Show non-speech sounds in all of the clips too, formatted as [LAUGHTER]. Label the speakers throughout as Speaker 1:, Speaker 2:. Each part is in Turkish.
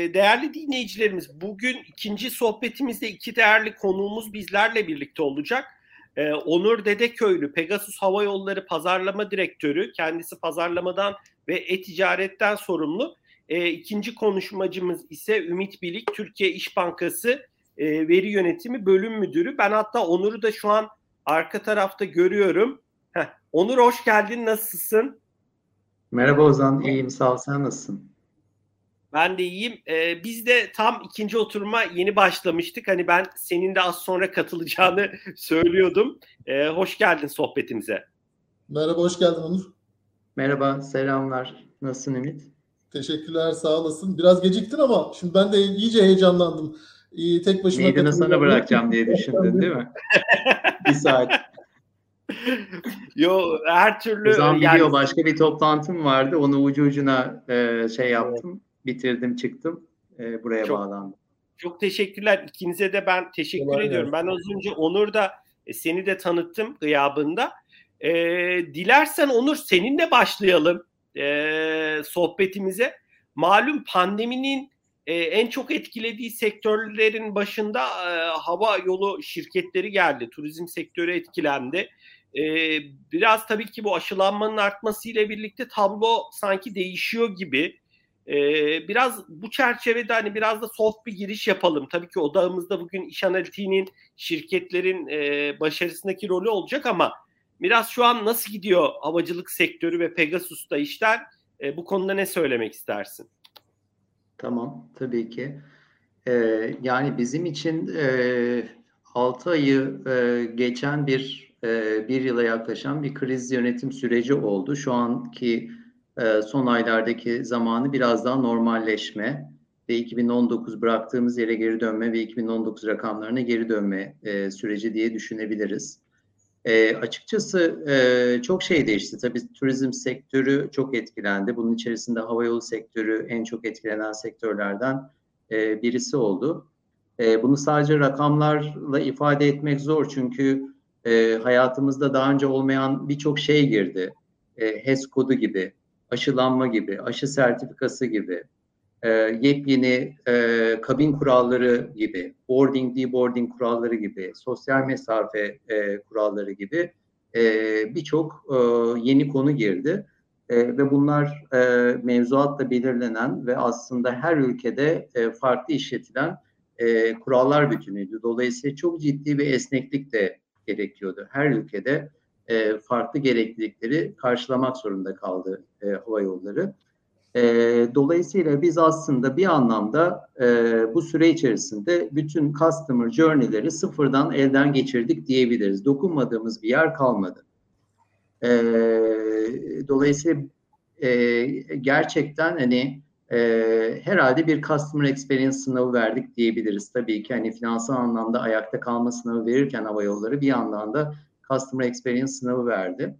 Speaker 1: Değerli dinleyicilerimiz, bugün ikinci sohbetimizde iki değerli konuğumuz bizlerle birlikte olacak. Ee, Onur Dedeköylü, Pegasus Hava Yolları Pazarlama Direktörü, kendisi pazarlamadan ve e-ticaretten sorumlu. Ee, ikinci konuşmacımız ise Ümit Bilik, Türkiye İş Bankası e, Veri Yönetimi Bölüm Müdürü. Ben hatta Onur'u da şu an arka tarafta görüyorum. Heh, Onur hoş geldin, nasılsın?
Speaker 2: Merhaba Ozan, iyiyim sağ ol. Sen nasılsın?
Speaker 1: Ben de iyiyim. Ee, biz de tam ikinci oturuma yeni başlamıştık. Hani ben senin de az sonra katılacağını [LAUGHS] söylüyordum. Ee, hoş geldin sohbetimize.
Speaker 3: Merhaba, hoş geldin Onur.
Speaker 2: Merhaba, selamlar. Nasılsın Ümit?
Speaker 3: Teşekkürler, sağ olasın. Biraz geciktin ama şimdi ben de iyice heyecanlandım. İyi, tek başıma
Speaker 2: Meydana sana bırakacağım diye [LAUGHS] düşündün değil mi? bir saat. [LAUGHS]
Speaker 1: Yo her türlü...
Speaker 2: O zaman yani... biliyor başka bir toplantım vardı. Onu ucu ucuna e, şey yaptım bitirdim çıktım e, buraya çok, bağlandım.
Speaker 1: Çok teşekkürler. İkinize de ben teşekkür Kolay ediyorum. Gelsin. Ben az önce Onur da e, seni de tanıttım gıyabında. E, dilersen Onur seninle başlayalım e, sohbetimize. Malum pandeminin e, en çok etkilediği sektörlerin başında e, hava yolu şirketleri geldi. Turizm sektörü etkilendi. E, biraz tabii ki bu aşılanmanın artmasıyla birlikte tablo sanki değişiyor gibi. Ee, biraz bu çerçevede hani biraz da soft bir giriş yapalım. Tabii ki odağımızda bugün iş analitiğinin şirketlerin e, başarısındaki rolü olacak ama biraz şu an nasıl gidiyor havacılık sektörü ve Pegasus'ta işler? E, bu konuda ne söylemek istersin?
Speaker 2: Tamam, tabii ki. Ee, yani bizim için e, 6 ayı e, geçen bir e, bir yıla yaklaşan bir kriz yönetim süreci oldu. Şu anki ee, son aylardaki zamanı biraz daha normalleşme ve 2019 bıraktığımız yere geri dönme ve 2019 rakamlarına geri dönme e, süreci diye düşünebiliriz. E, açıkçası e, çok şey değişti. Tabii turizm sektörü çok etkilendi. Bunun içerisinde havayolu sektörü en çok etkilenen sektörlerden e, birisi oldu. E, bunu sadece rakamlarla ifade etmek zor çünkü e, hayatımızda daha önce olmayan birçok şey girdi. E, HES kodu gibi, aşılanma gibi, aşı sertifikası gibi, e, yepyeni e, kabin kuralları gibi, boarding, deboarding kuralları gibi, sosyal mesafe e, kuralları gibi e, birçok e, yeni konu girdi. E, ve bunlar e, mevzuatla belirlenen ve aslında her ülkede e, farklı işletilen e, kurallar bütünüydü. Dolayısıyla çok ciddi bir esneklik de gerekiyordu. Her ülkede e, farklı gereklilikleri karşılamak zorunda kaldı e, hava yolları. E, dolayısıyla biz aslında bir anlamda e, bu süre içerisinde bütün customer journey'leri sıfırdan elden geçirdik diyebiliriz. Dokunmadığımız bir yer kalmadı. E, dolayısıyla e, gerçekten hani e, herhalde bir customer experience sınavı verdik diyebiliriz. Tabii ki hani finansal anlamda ayakta kalma sınavı verirken hava yolları bir yandan da Customer Experience sınavı verdi.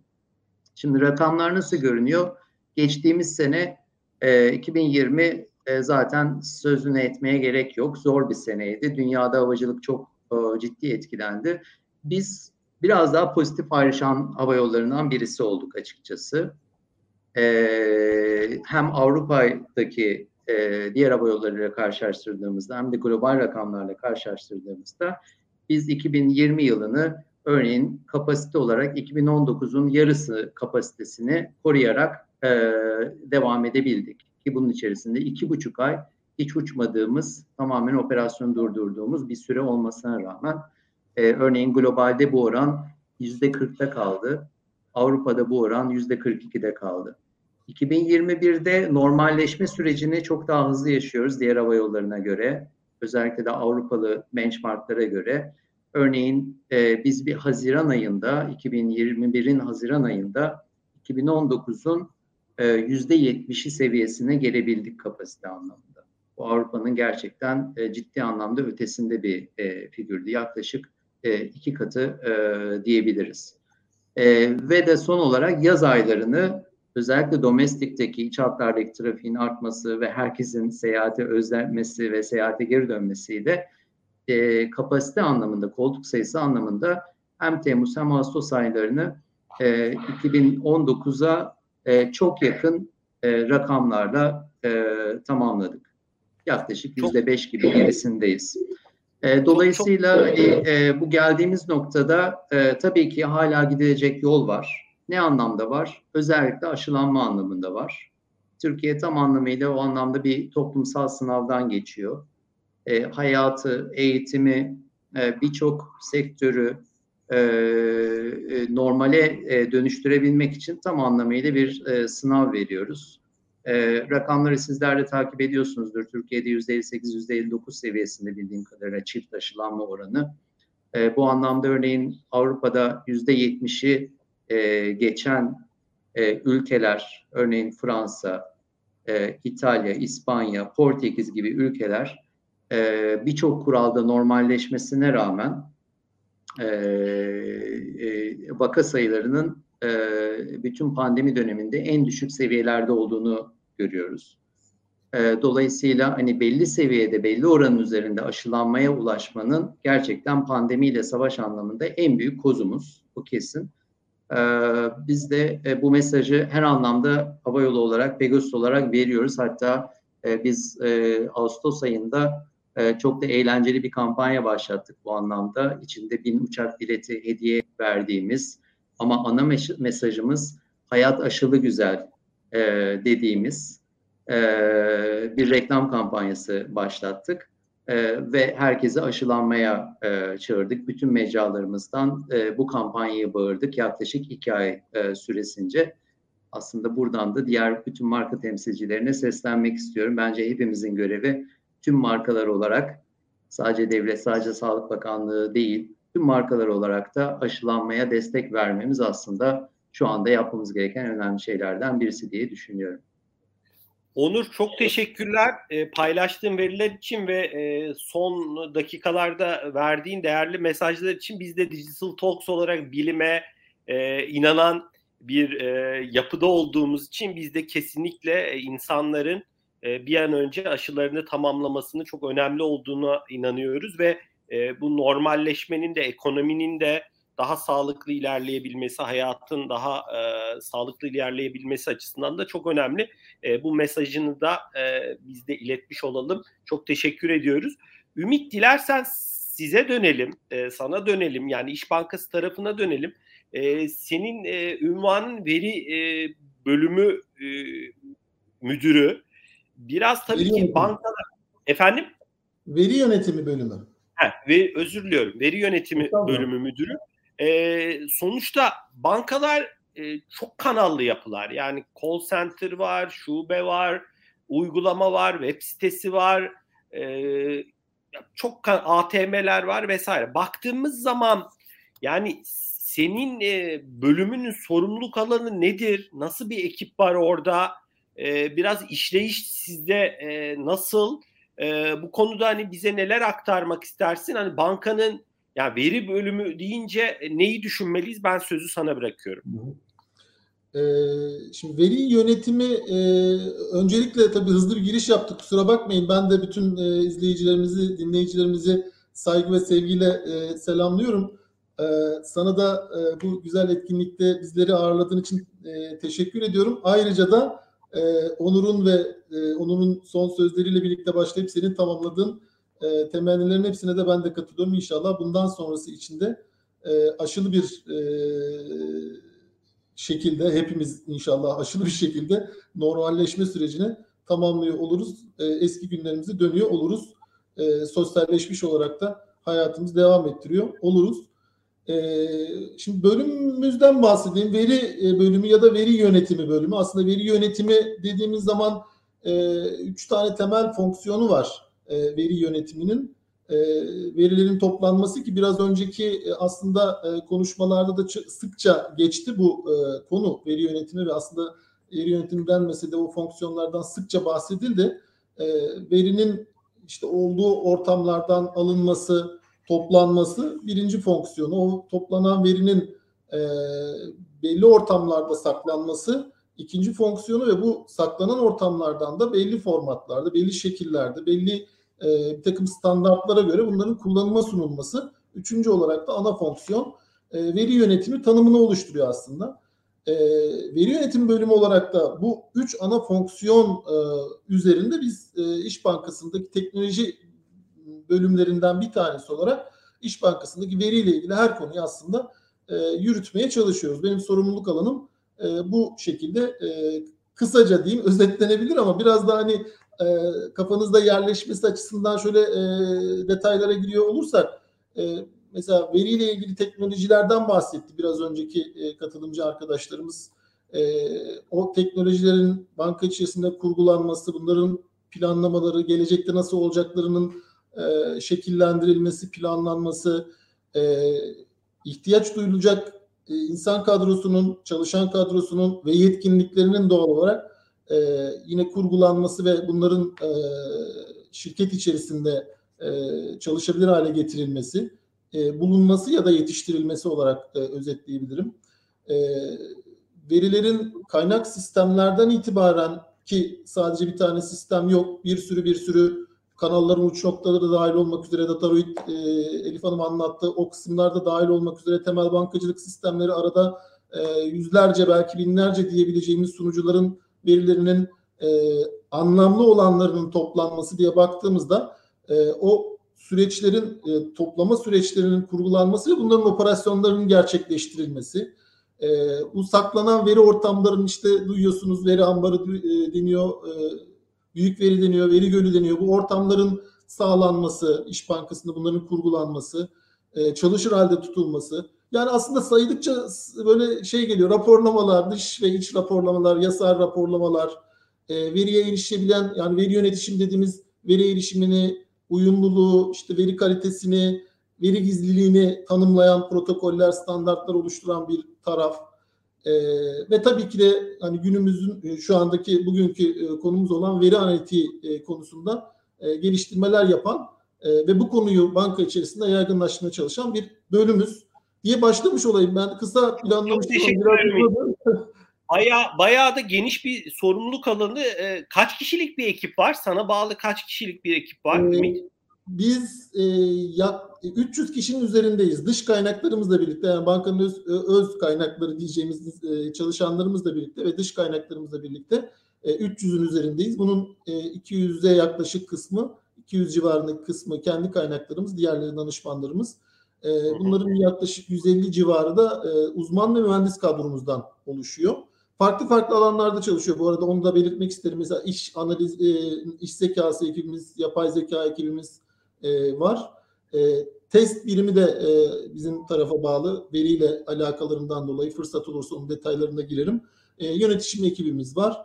Speaker 2: Şimdi rakamlar nasıl görünüyor? Geçtiğimiz sene e, 2020 e, zaten sözünü etmeye gerek yok. Zor bir seneydi. Dünyada havacılık çok e, ciddi etkilendi. Biz biraz daha pozitif ayrışan hava yollarından birisi olduk açıkçası. E, hem Avrupa'daki e, diğer hava yollarıyla karşılaştırdığımızda hem de global rakamlarla karşılaştırdığımızda biz 2020 yılını örneğin kapasite olarak 2019'un yarısı kapasitesini koruyarak e, devam edebildik. Ki bunun içerisinde iki buçuk ay hiç uçmadığımız, tamamen operasyonu durdurduğumuz bir süre olmasına rağmen e, örneğin globalde bu oran yüzde 40'ta kaldı. Avrupa'da bu oran yüzde 42'de kaldı. 2021'de normalleşme sürecini çok daha hızlı yaşıyoruz diğer hava yollarına göre. Özellikle de Avrupalı benchmarklara göre. Örneğin e, biz bir Haziran ayında, 2021'in Haziran ayında 2019'un e, yüzde 70'i seviyesine gelebildik kapasite anlamında. Bu Avrupa'nın gerçekten e, ciddi anlamda ötesinde bir e, figürdü. Yaklaşık e, iki katı e, diyebiliriz. E, ve de son olarak yaz aylarını özellikle domestikteki iç hatlardaki trafiğin artması ve herkesin seyahate özlenmesi ve seyahate geri dönmesiyle e, kapasite anlamında, koltuk sayısı anlamında hem Temmuz hem Ağustos aylarını e, 2019'a e, çok yakın e, rakamlarla e, tamamladık. yaklaşık yüzde beş gibi gerisindeyiz. E, dolayısıyla hani, e, bu geldiğimiz noktada e, tabii ki hala gidilecek yol var. Ne anlamda var? Özellikle aşılanma anlamında var. Türkiye tam anlamıyla o anlamda bir toplumsal sınavdan geçiyor. E, hayatı, eğitimi, e, birçok sektörü e, e, normale e, dönüştürebilmek için tam anlamıyla bir e, sınav veriyoruz. E, rakamları sizler de takip ediyorsunuzdur. Türkiye'de %58, %59 seviyesinde bildiğim kadarıyla çift aşılanma oranı. E, bu anlamda örneğin Avrupa'da %70'i e, geçen e, ülkeler, örneğin Fransa, e, İtalya, İspanya, Portekiz gibi ülkeler e, birçok kuralda normalleşmesine rağmen e, e, vaka sayılarının e, bütün pandemi döneminde en düşük seviyelerde olduğunu görüyoruz. E, dolayısıyla hani belli seviyede, belli oranın üzerinde aşılanmaya ulaşmanın gerçekten pandemiyle savaş anlamında en büyük kozumuz. Bu kesin. E, biz de e, bu mesajı her anlamda havayolu olarak, Pegasus olarak veriyoruz. Hatta e, biz e, Ağustos ayında e, çok da eğlenceli bir kampanya başlattık bu anlamda. İçinde bin uçak bileti hediye verdiğimiz ama ana mesajımız hayat aşılı güzel e, dediğimiz e, bir reklam kampanyası başlattık. E, ve herkesi aşılanmaya e, çağırdık. Bütün mecralarımızdan e, bu kampanyayı bağırdık yaklaşık iki ay e, süresince. Aslında buradan da diğer bütün marka temsilcilerine seslenmek istiyorum. Bence hepimizin görevi tüm markalar olarak sadece devlet, sadece Sağlık Bakanlığı değil, tüm markalar olarak da aşılanmaya destek vermemiz aslında şu anda yapmamız gereken önemli şeylerden birisi diye düşünüyorum.
Speaker 1: Onur çok teşekkürler e, paylaştığın veriler için ve e, son dakikalarda verdiğin değerli mesajlar için biz de Digital Talks olarak bilime e, inanan bir e, yapıda olduğumuz için biz de kesinlikle e, insanların e, bir an önce aşılarını tamamlamasını çok önemli olduğuna inanıyoruz ve e, bu normalleşmenin de ekonominin de daha sağlıklı ilerleyebilmesi, hayatın daha e, sağlıklı ilerleyebilmesi açısından da çok önemli. E, bu mesajını da e, biz de iletmiş olalım. Çok teşekkür ediyoruz. Ümit dilersen size dönelim, e, sana dönelim. Yani İş Bankası tarafına dönelim. E, senin e, ünvanın veri e, bölümü e, müdürü. Biraz tabii veri ki bankalar... Efendim?
Speaker 3: Veri yönetimi bölümü.
Speaker 1: Ha, ve özür diliyorum. Veri yönetimi tamam. bölümü müdürü. Ee, sonuçta bankalar e, çok kanallı yapılar. Yani call center var, şube var, uygulama var, web sitesi var, e, çok ATM'ler var vesaire. Baktığımız zaman yani senin e, bölümünün sorumluluk alanı nedir? Nasıl bir ekip var orada? E, biraz işleyiş sizde e, nasıl? E, bu konuda hani bize neler aktarmak istersin? Hani bankanın yani veri bölümü deyince neyi düşünmeliyiz? Ben sözü sana bırakıyorum.
Speaker 3: Ee, şimdi veri yönetimi e, öncelikle tabii hızlı bir giriş yaptık. Kusura bakmayın. Ben de bütün e, izleyicilerimizi, dinleyicilerimizi saygı ve sevgiyle e, selamlıyorum. E, sana da e, bu güzel etkinlikte bizleri ağırladığın için e, teşekkür ediyorum. Ayrıca da e, Onur'un ve e, Onur'un son sözleriyle birlikte başlayıp senin tamamladığın e, temennilerin hepsine de ben de katılıyorum. İnşallah bundan sonrası içinde e, aşılı bir e, şekilde hepimiz inşallah aşılı bir şekilde normalleşme sürecini tamamlıyor oluruz. E, eski günlerimize dönüyor oluruz. E, sosyalleşmiş olarak da hayatımız devam ettiriyor oluruz. E, şimdi bölümümüzden bahsedeyim. Veri e, bölümü ya da veri yönetimi bölümü. Aslında veri yönetimi dediğimiz zaman e, üç tane temel fonksiyonu var e, veri yönetiminin. Verilerin toplanması ki biraz önceki aslında konuşmalarda da sıkça geçti bu konu veri yönetimi ve aslında veri yönetimi denmese de o fonksiyonlardan sıkça bahsedildi. Verinin işte olduğu ortamlardan alınması, toplanması birinci fonksiyonu. O toplanan verinin e, belli ortamlarda saklanması ikinci fonksiyonu ve bu saklanan ortamlardan da belli formatlarda, belli şekillerde, belli e, bir takım standartlara göre bunların kullanıma sunulması. Üçüncü olarak da ana fonksiyon e, veri yönetimi tanımını oluşturuyor aslında. e, veri yönetim bölümü olarak da bu üç ana fonksiyon e, üzerinde biz e, İş Bankası'ndaki teknoloji bölümlerinden bir tanesi olarak İş Bankası'ndaki veriyle ilgili her konuyu aslında e, yürütmeye çalışıyoruz. Benim sorumluluk alanım e, bu şekilde e, kısaca diyeyim özetlenebilir ama biraz da hani e, kafanızda yerleşmesi açısından şöyle e, detaylara giriyor olursak e, mesela veriyle ilgili teknolojilerden bahsetti biraz önceki e, katılımcı arkadaşlarımız. E, o teknolojilerin banka içerisinde kurgulanması, bunların planlamaları, gelecekte nasıl olacaklarının e, şekillendirilmesi, planlanması, e, ihtiyaç duyulacak e, insan kadrosunun, çalışan kadrosunun ve yetkinliklerinin doğal olarak e, yine kurgulanması ve bunların e, şirket içerisinde e, çalışabilir hale getirilmesi, e, bulunması ya da yetiştirilmesi olarak e, özetleyebilirim. E, verilerin kaynak sistemlerden itibaren ki sadece bir tane sistem yok, bir sürü bir sürü kanalların uç noktaları da dahil olmak üzere Dataroid e, Elif Hanım anlattı. O kısımlarda dahil olmak üzere temel bankacılık sistemleri arada e, yüzlerce belki binlerce diyebileceğimiz sunucuların verilerinin e, anlamlı olanlarının toplanması diye baktığımızda e, o süreçlerin e, toplama süreçlerinin kurgulanması ve bunların operasyonlarının gerçekleştirilmesi. E, bu saklanan veri ortamlarının işte duyuyorsunuz veri ambarı e, deniyor, e, büyük veri deniyor, veri gölü deniyor. Bu ortamların sağlanması, İş Bankası'nda bunların kurgulanması, e, çalışır halde tutulması. Yani aslında saydıkça böyle şey geliyor, raporlamalar, dış ve iç raporlamalar, yasal raporlamalar, e, veriye erişebilen, yani veri yönetişim dediğimiz veri erişimini, uyumluluğu, işte veri kalitesini, veri gizliliğini tanımlayan protokoller, standartlar oluşturan bir taraf. E, ve tabii ki de hani günümüzün e, şu andaki bugünkü e, konumuz olan veri analitiği e, konusunda e, geliştirmeler yapan e, ve bu konuyu banka içerisinde yaygınlaştırmaya çalışan bir bölümümüz diye başlamış olayım. Ben kısa planlamıştım. Çok teşekkür ederim.
Speaker 1: Bayağı, bayağı da geniş bir sorumluluk alanı. E, kaç kişilik bir ekip var? Sana bağlı kaç kişilik bir ekip var? Ee,
Speaker 3: biz e, yak, 300 kişinin üzerindeyiz. Dış kaynaklarımızla birlikte yani bankanın öz, öz kaynakları diyeceğimiz e, çalışanlarımızla birlikte ve dış kaynaklarımızla birlikte e, 300'ün üzerindeyiz. Bunun e, 200'e yaklaşık kısmı 200 civarındaki kısmı kendi kaynaklarımız, diğerleri danışmanlarımız. E, bunların yaklaşık 150 civarı da e, uzman ve mühendis kadromuzdan oluşuyor. Farklı farklı alanlarda çalışıyor. Bu arada onu da belirtmek isterim. Mesela iş analiz, e, iş zekası ekibimiz, yapay zeka ekibimiz, e, var. E, test birimi de e, bizim tarafa bağlı. Veriyle alakalarından dolayı fırsat olursa onun detaylarına girerim. E, yönetişim ekibimiz var.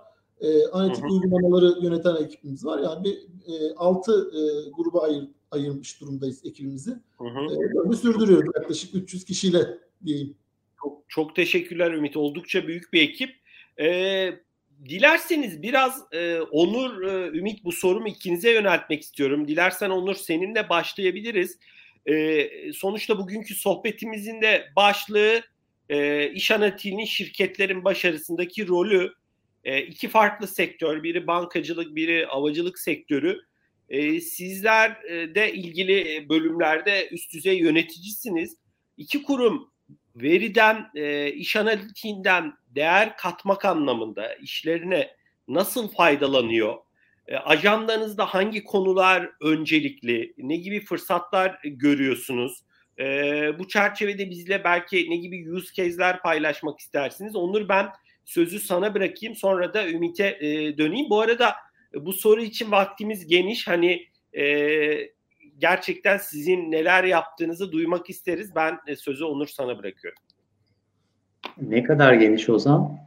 Speaker 3: E, analitik uygulamaları yöneten ekibimiz var. Yani bir e, altı e, gruba ayır, ayırmış durumdayız ekibimizi. Hı hı. E, sürdürüyoruz yaklaşık 300 kişiyle diyeyim.
Speaker 1: Çok, çok teşekkürler Ümit. Oldukça büyük bir ekip. Ee, dilerseniz biraz e, Onur, e, Ümit bu sorumu ikinize yöneltmek istiyorum. Dilersen Onur seninle başlayabiliriz. E, sonuçta bugünkü sohbetimizin de başlığı e, iş analitiğinin şirketlerin başarısındaki rolü. E, iki farklı sektör, biri bankacılık, biri havacılık sektörü. E, sizler de ilgili bölümlerde üst düzey yöneticisiniz. İki kurum veriden, e, iş analitiğinden değer katmak anlamında işlerine nasıl faydalanıyor? E, ajandanızda hangi konular öncelikli? Ne gibi fırsatlar görüyorsunuz? E, bu çerçevede bizle belki ne gibi use case'ler paylaşmak istersiniz? Onur ben sözü sana bırakayım sonra da Ümit'e e, döneyim. Bu arada bu soru için vaktimiz geniş. Hani e, gerçekten sizin neler yaptığınızı duymak isteriz. Ben e, sözü Onur sana bırakıyorum.
Speaker 2: Ne kadar geniş Ozan?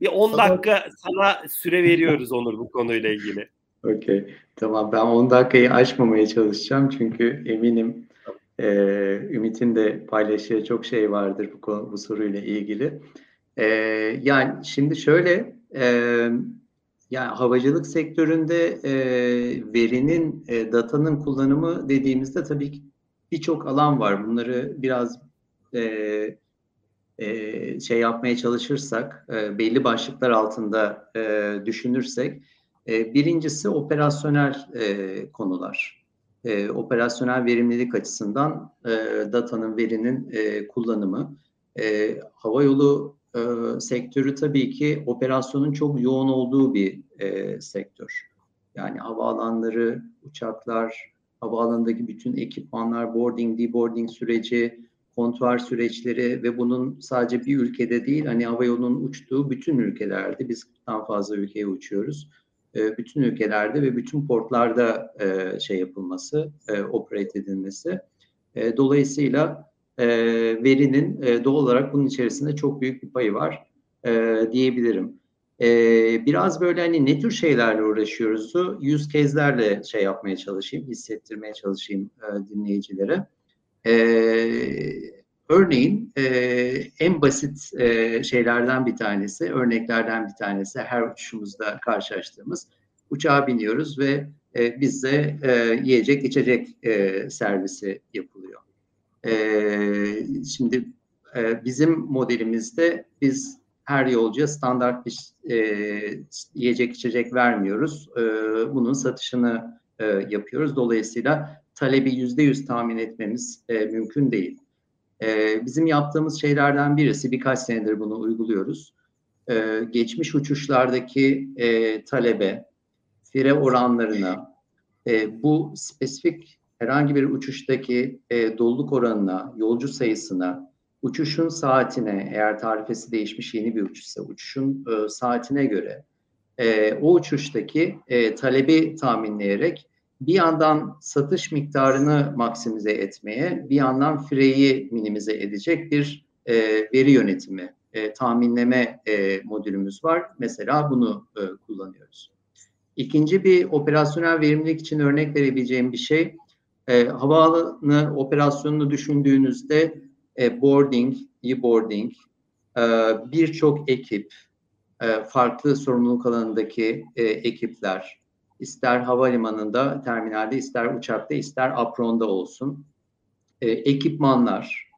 Speaker 1: Bir 10 sana... dakika sana süre veriyoruz Onur bu konuyla ilgili. [LAUGHS]
Speaker 2: Okey. Tamam ben 10 dakikayı aşmamaya çalışacağım çünkü eminim e, Ümit'in de paylaşacağı çok şey vardır bu, konu, bu soruyla ilgili. E, yani şimdi şöyle e, yani havacılık sektöründe e, verinin, e, datanın kullanımı dediğimizde tabii ki birçok alan var. Bunları biraz e, e, şey yapmaya çalışırsak, e, belli başlıklar altında e, düşünürsek, e, birincisi operasyonel e, konular. E, operasyonel verimlilik açısından e, datanın, verinin e, kullanımı. E, havayolu e, sektörü tabii ki operasyonun çok yoğun olduğu bir e, sektör. Yani havaalanları, uçaklar, havaalanındaki bütün ekipmanlar, boarding, deboarding süreci, kontuar süreçleri ve bunun sadece bir ülkede değil, hani hava uçtuğu bütün ülkelerde, biz tam fazla ülkeye uçuyoruz, e, bütün ülkelerde ve bütün portlarda e, şey yapılması, e, operate edilmesi. E, dolayısıyla e, verinin e, doğal olarak bunun içerisinde çok büyük bir payı var e, diyebilirim. E, biraz böyle hani ne tür şeylerle uğraşıyoruzu use case'lerle şey yapmaya çalışayım, hissettirmeye çalışayım e, dinleyicilere. E, örneğin e, en basit e, şeylerden bir tanesi, örneklerden bir tanesi her uçuşumuzda karşılaştığımız uçağa biniyoruz ve e, bizde e, yiyecek içecek e, servisi yapılıyor. E, şimdi e, bizim modelimizde biz her yolcuya standart bir e, yiyecek içecek vermiyoruz. E, bunun satışını e, yapıyoruz. Dolayısıyla talebi yüzde yüz tahmin etmemiz e, mümkün değil. E, bizim yaptığımız şeylerden birisi birkaç senedir bunu uyguluyoruz. E, geçmiş uçuşlardaki e, talebe, fire oranlarına, e, bu spesifik herhangi bir uçuştaki e, doluluk oranına, yolcu sayısına, uçuşun saatine, eğer tarifesi değişmiş yeni bir uçuşsa uçuşun e, saatine göre e, o uçuştaki e, talebi tahminleyerek bir yandan satış miktarını maksimize etmeye, bir yandan freyi minimize edecek bir e, veri yönetimi, e, tahminleme e, modülümüz var. Mesela bunu e, kullanıyoruz. İkinci bir operasyonel verimlilik için örnek verebileceğim bir şey, e, havaalanı operasyonunu düşündüğünüzde e, boarding, e-boarding, e, birçok ekip, e, farklı sorumluluk alanındaki e, ekipler, ister havalimanında, terminalde, ister uçakta, ister apronda olsun, e, ekipmanlar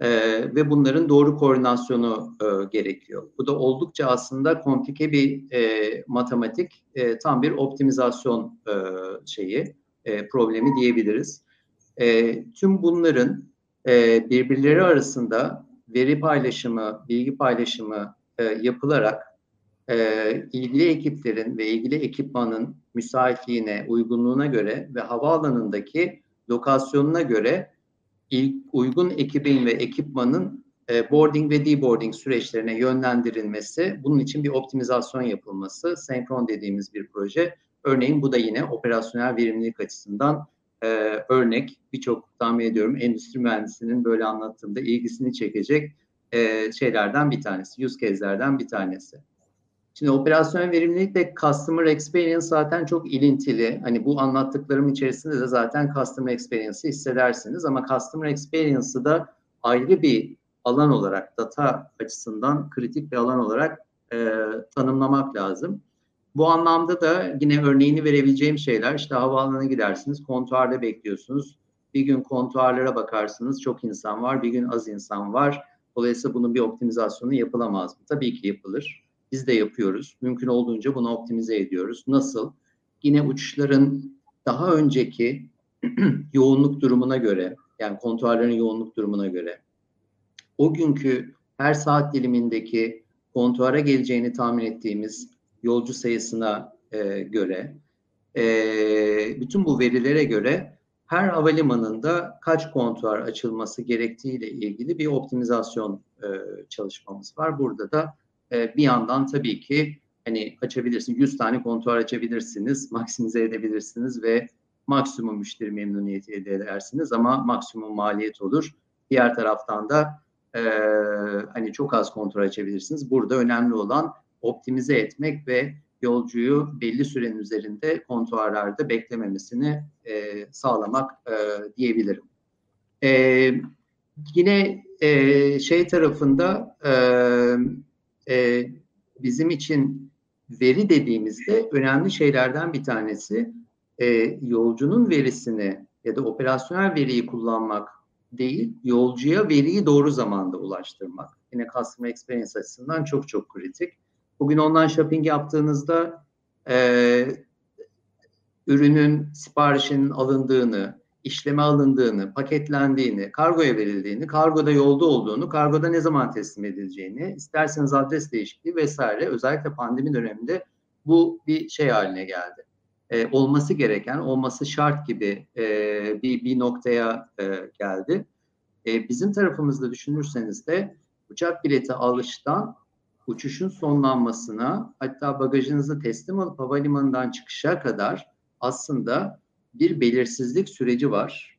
Speaker 2: e, ve bunların doğru koordinasyonu e, gerekiyor. Bu da oldukça aslında komplike bir e, matematik, e, tam bir optimizasyon e, şeyi, e, problemi diyebiliriz. E, tüm bunların e, birbirleri arasında veri paylaşımı, bilgi paylaşımı e, yapılarak e, ilgili ekiplerin ve ilgili ekipmanın müsaitliğine, uygunluğuna göre ve havaalanındaki lokasyonuna göre ilk uygun ekibin ve ekipmanın e, boarding ve deboarding süreçlerine yönlendirilmesi, bunun için bir optimizasyon yapılması, senkron dediğimiz bir proje. Örneğin bu da yine operasyonel verimlilik açısından e, örnek birçok tahmin ediyorum endüstri mühendisinin böyle anlattığımda ilgisini çekecek e, şeylerden bir tanesi, use case'lerden bir tanesi. Şimdi operasyonel verimlilik ve customer experience zaten çok ilintili. Hani bu anlattıklarım içerisinde de zaten customer experience'ı hissedersiniz ama customer experience'ı da ayrı bir alan olarak data açısından kritik bir alan olarak e, tanımlamak lazım. Bu anlamda da yine örneğini verebileceğim şeyler işte havaalanına gidersiniz, kontuarda bekliyorsunuz. Bir gün kontuarlara bakarsınız çok insan var, bir gün az insan var. Dolayısıyla bunun bir optimizasyonu yapılamaz mı? Tabii ki yapılır. Biz de yapıyoruz. Mümkün olduğunca bunu optimize ediyoruz. Nasıl? Yine uçuşların daha önceki [CLEARS THROAT] yoğunluk durumuna göre, yani kontuarların yoğunluk durumuna göre, o günkü her saat dilimindeki kontuara geleceğini tahmin ettiğimiz yolcu sayısına e, göre, e, bütün bu verilere göre her havalimanında kaç kontuar açılması gerektiğiyle ilgili bir optimizasyon e, çalışmamız var. Burada da e, bir yandan tabii ki hani açabilirsiniz, 100 tane kontuar açabilirsiniz, maksimize edebilirsiniz ve maksimum müşteri memnuniyeti elde edersiniz ama maksimum maliyet olur. Diğer taraftan da e, hani çok az kontrol açabilirsiniz. Burada önemli olan optimize etmek ve yolcuyu belli sürenin üzerinde kontuarlarda beklememesini e, sağlamak e, diyebilirim. E, yine e, şey tarafında e, e, bizim için veri dediğimizde önemli şeylerden bir tanesi e, yolcunun verisini ya da operasyonel veriyi kullanmak değil, yolcuya veriyi doğru zamanda ulaştırmak. Yine customer experience açısından çok çok kritik. Bugün online shopping yaptığınızda e, ürünün siparişinin alındığını, işleme alındığını, paketlendiğini, kargoya verildiğini, kargoda yolda olduğunu, kargoda ne zaman teslim edileceğini, isterseniz adres değişikliği vesaire özellikle pandemi döneminde bu bir şey haline geldi. Ee, olması gereken, olması şart gibi e, bir, bir noktaya e, geldi. E, bizim tarafımızda düşünürseniz de uçak bileti alıştan uçuşun sonlanmasına hatta bagajınızı teslim alıp havalimanından çıkışa kadar aslında bir belirsizlik süreci var.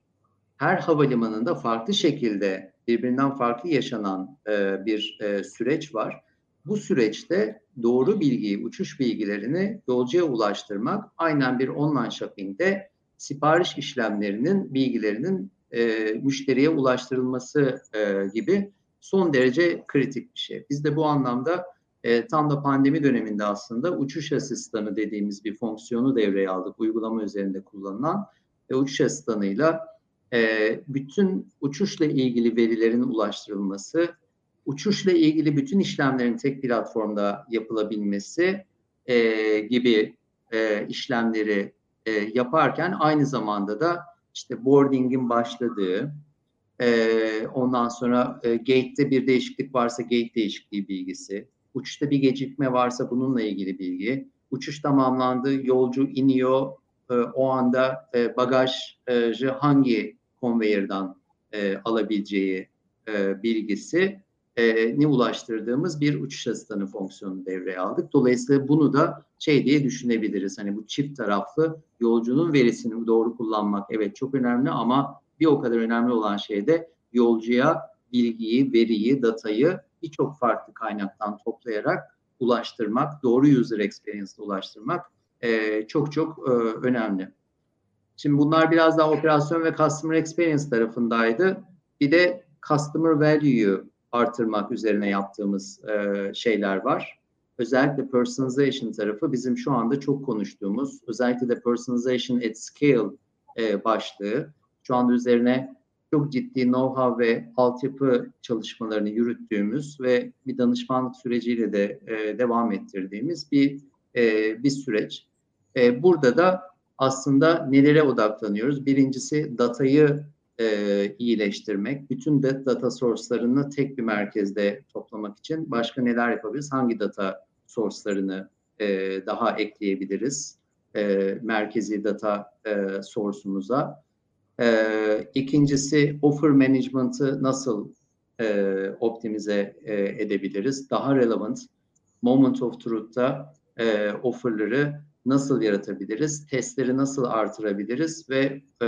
Speaker 2: Her havalimanında farklı şekilde birbirinden farklı yaşanan e, bir e, süreç var. Bu süreçte doğru bilgiyi, uçuş bilgilerini yolcuya ulaştırmak aynen bir online shopping'de sipariş işlemlerinin bilgilerinin e, müşteriye ulaştırılması e, gibi son derece kritik bir şey. Biz de bu anlamda e, tam da pandemi döneminde aslında uçuş asistanı dediğimiz bir fonksiyonu devreye aldık. Uygulama üzerinde kullanılan ve uçuş asistanıyla e, bütün uçuşla ilgili verilerin ulaştırılması, uçuşla ilgili bütün işlemlerin tek platformda yapılabilmesi e, gibi e, işlemleri e, yaparken aynı zamanda da işte boarding'in başladığı, e, ondan sonra e, gate'de bir değişiklik varsa gate değişikliği bilgisi, uçuşta bir gecikme varsa bununla ilgili bilgi, uçuş tamamlandı, yolcu iniyor, e, o anda e, bagajı hangi konveyörden e, alabileceği e, bilgisi e, ne ulaştırdığımız bir uçuş asistanı fonksiyonu devreye aldık. Dolayısıyla bunu da şey diye düşünebiliriz. Hani bu çift taraflı yolcunun verisini doğru kullanmak evet çok önemli ama bir o kadar önemli olan şey de yolcuya bilgiyi, veriyi, datayı birçok farklı kaynaktan toplayarak ulaştırmak, doğru user experience'e ulaştırmak e, çok çok e, önemli. Şimdi bunlar biraz daha operasyon ve customer experience tarafındaydı. Bir de customer value'yu artırmak üzerine yaptığımız e, şeyler var. Özellikle personalization tarafı bizim şu anda çok konuştuğumuz, özellikle de personalization at scale e, başlığı. Şu anda üzerine çok ciddi know-how ve altyapı çalışmalarını yürüttüğümüz ve bir danışmanlık süreciyle de e, devam ettirdiğimiz bir e, bir süreç. E, burada da aslında nelere odaklanıyoruz? Birincisi datayı e, iyileştirmek, bütün data source'larını tek bir merkezde toplamak için başka neler yapabiliriz? Hangi data source'larını e, daha ekleyebiliriz e, merkezi data e, source'umuza? E, ikincisi offer management'ı nasıl e, optimize e, edebiliriz? Daha relevant moment of truth'ta e, offerları nasıl yaratabiliriz? Testleri nasıl artırabiliriz ve e,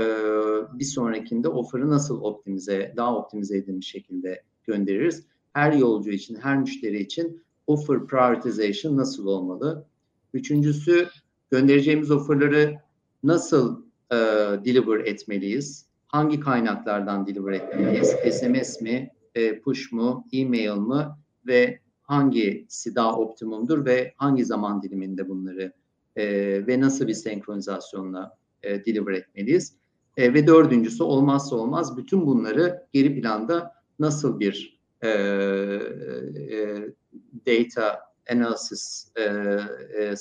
Speaker 2: bir sonrakinde offer'ı nasıl optimize, daha optimize edilmiş şekilde göndeririz? Her yolcu için, her müşteri için offer prioritization nasıl olmalı? Üçüncüsü göndereceğimiz offerları nasıl e, deliver etmeliyiz? Hangi kaynaklardan deliver etmeliyiz? SMS mi, e, push mu, e-mail mı ve hangisi daha optimumdur ve hangi zaman diliminde bunları e, ve nasıl bir senkronizasyonla e, deliver etmeliyiz? E, ve dördüncüsü olmazsa olmaz bütün bunları geri planda nasıl bir e, e, data analysis e, e,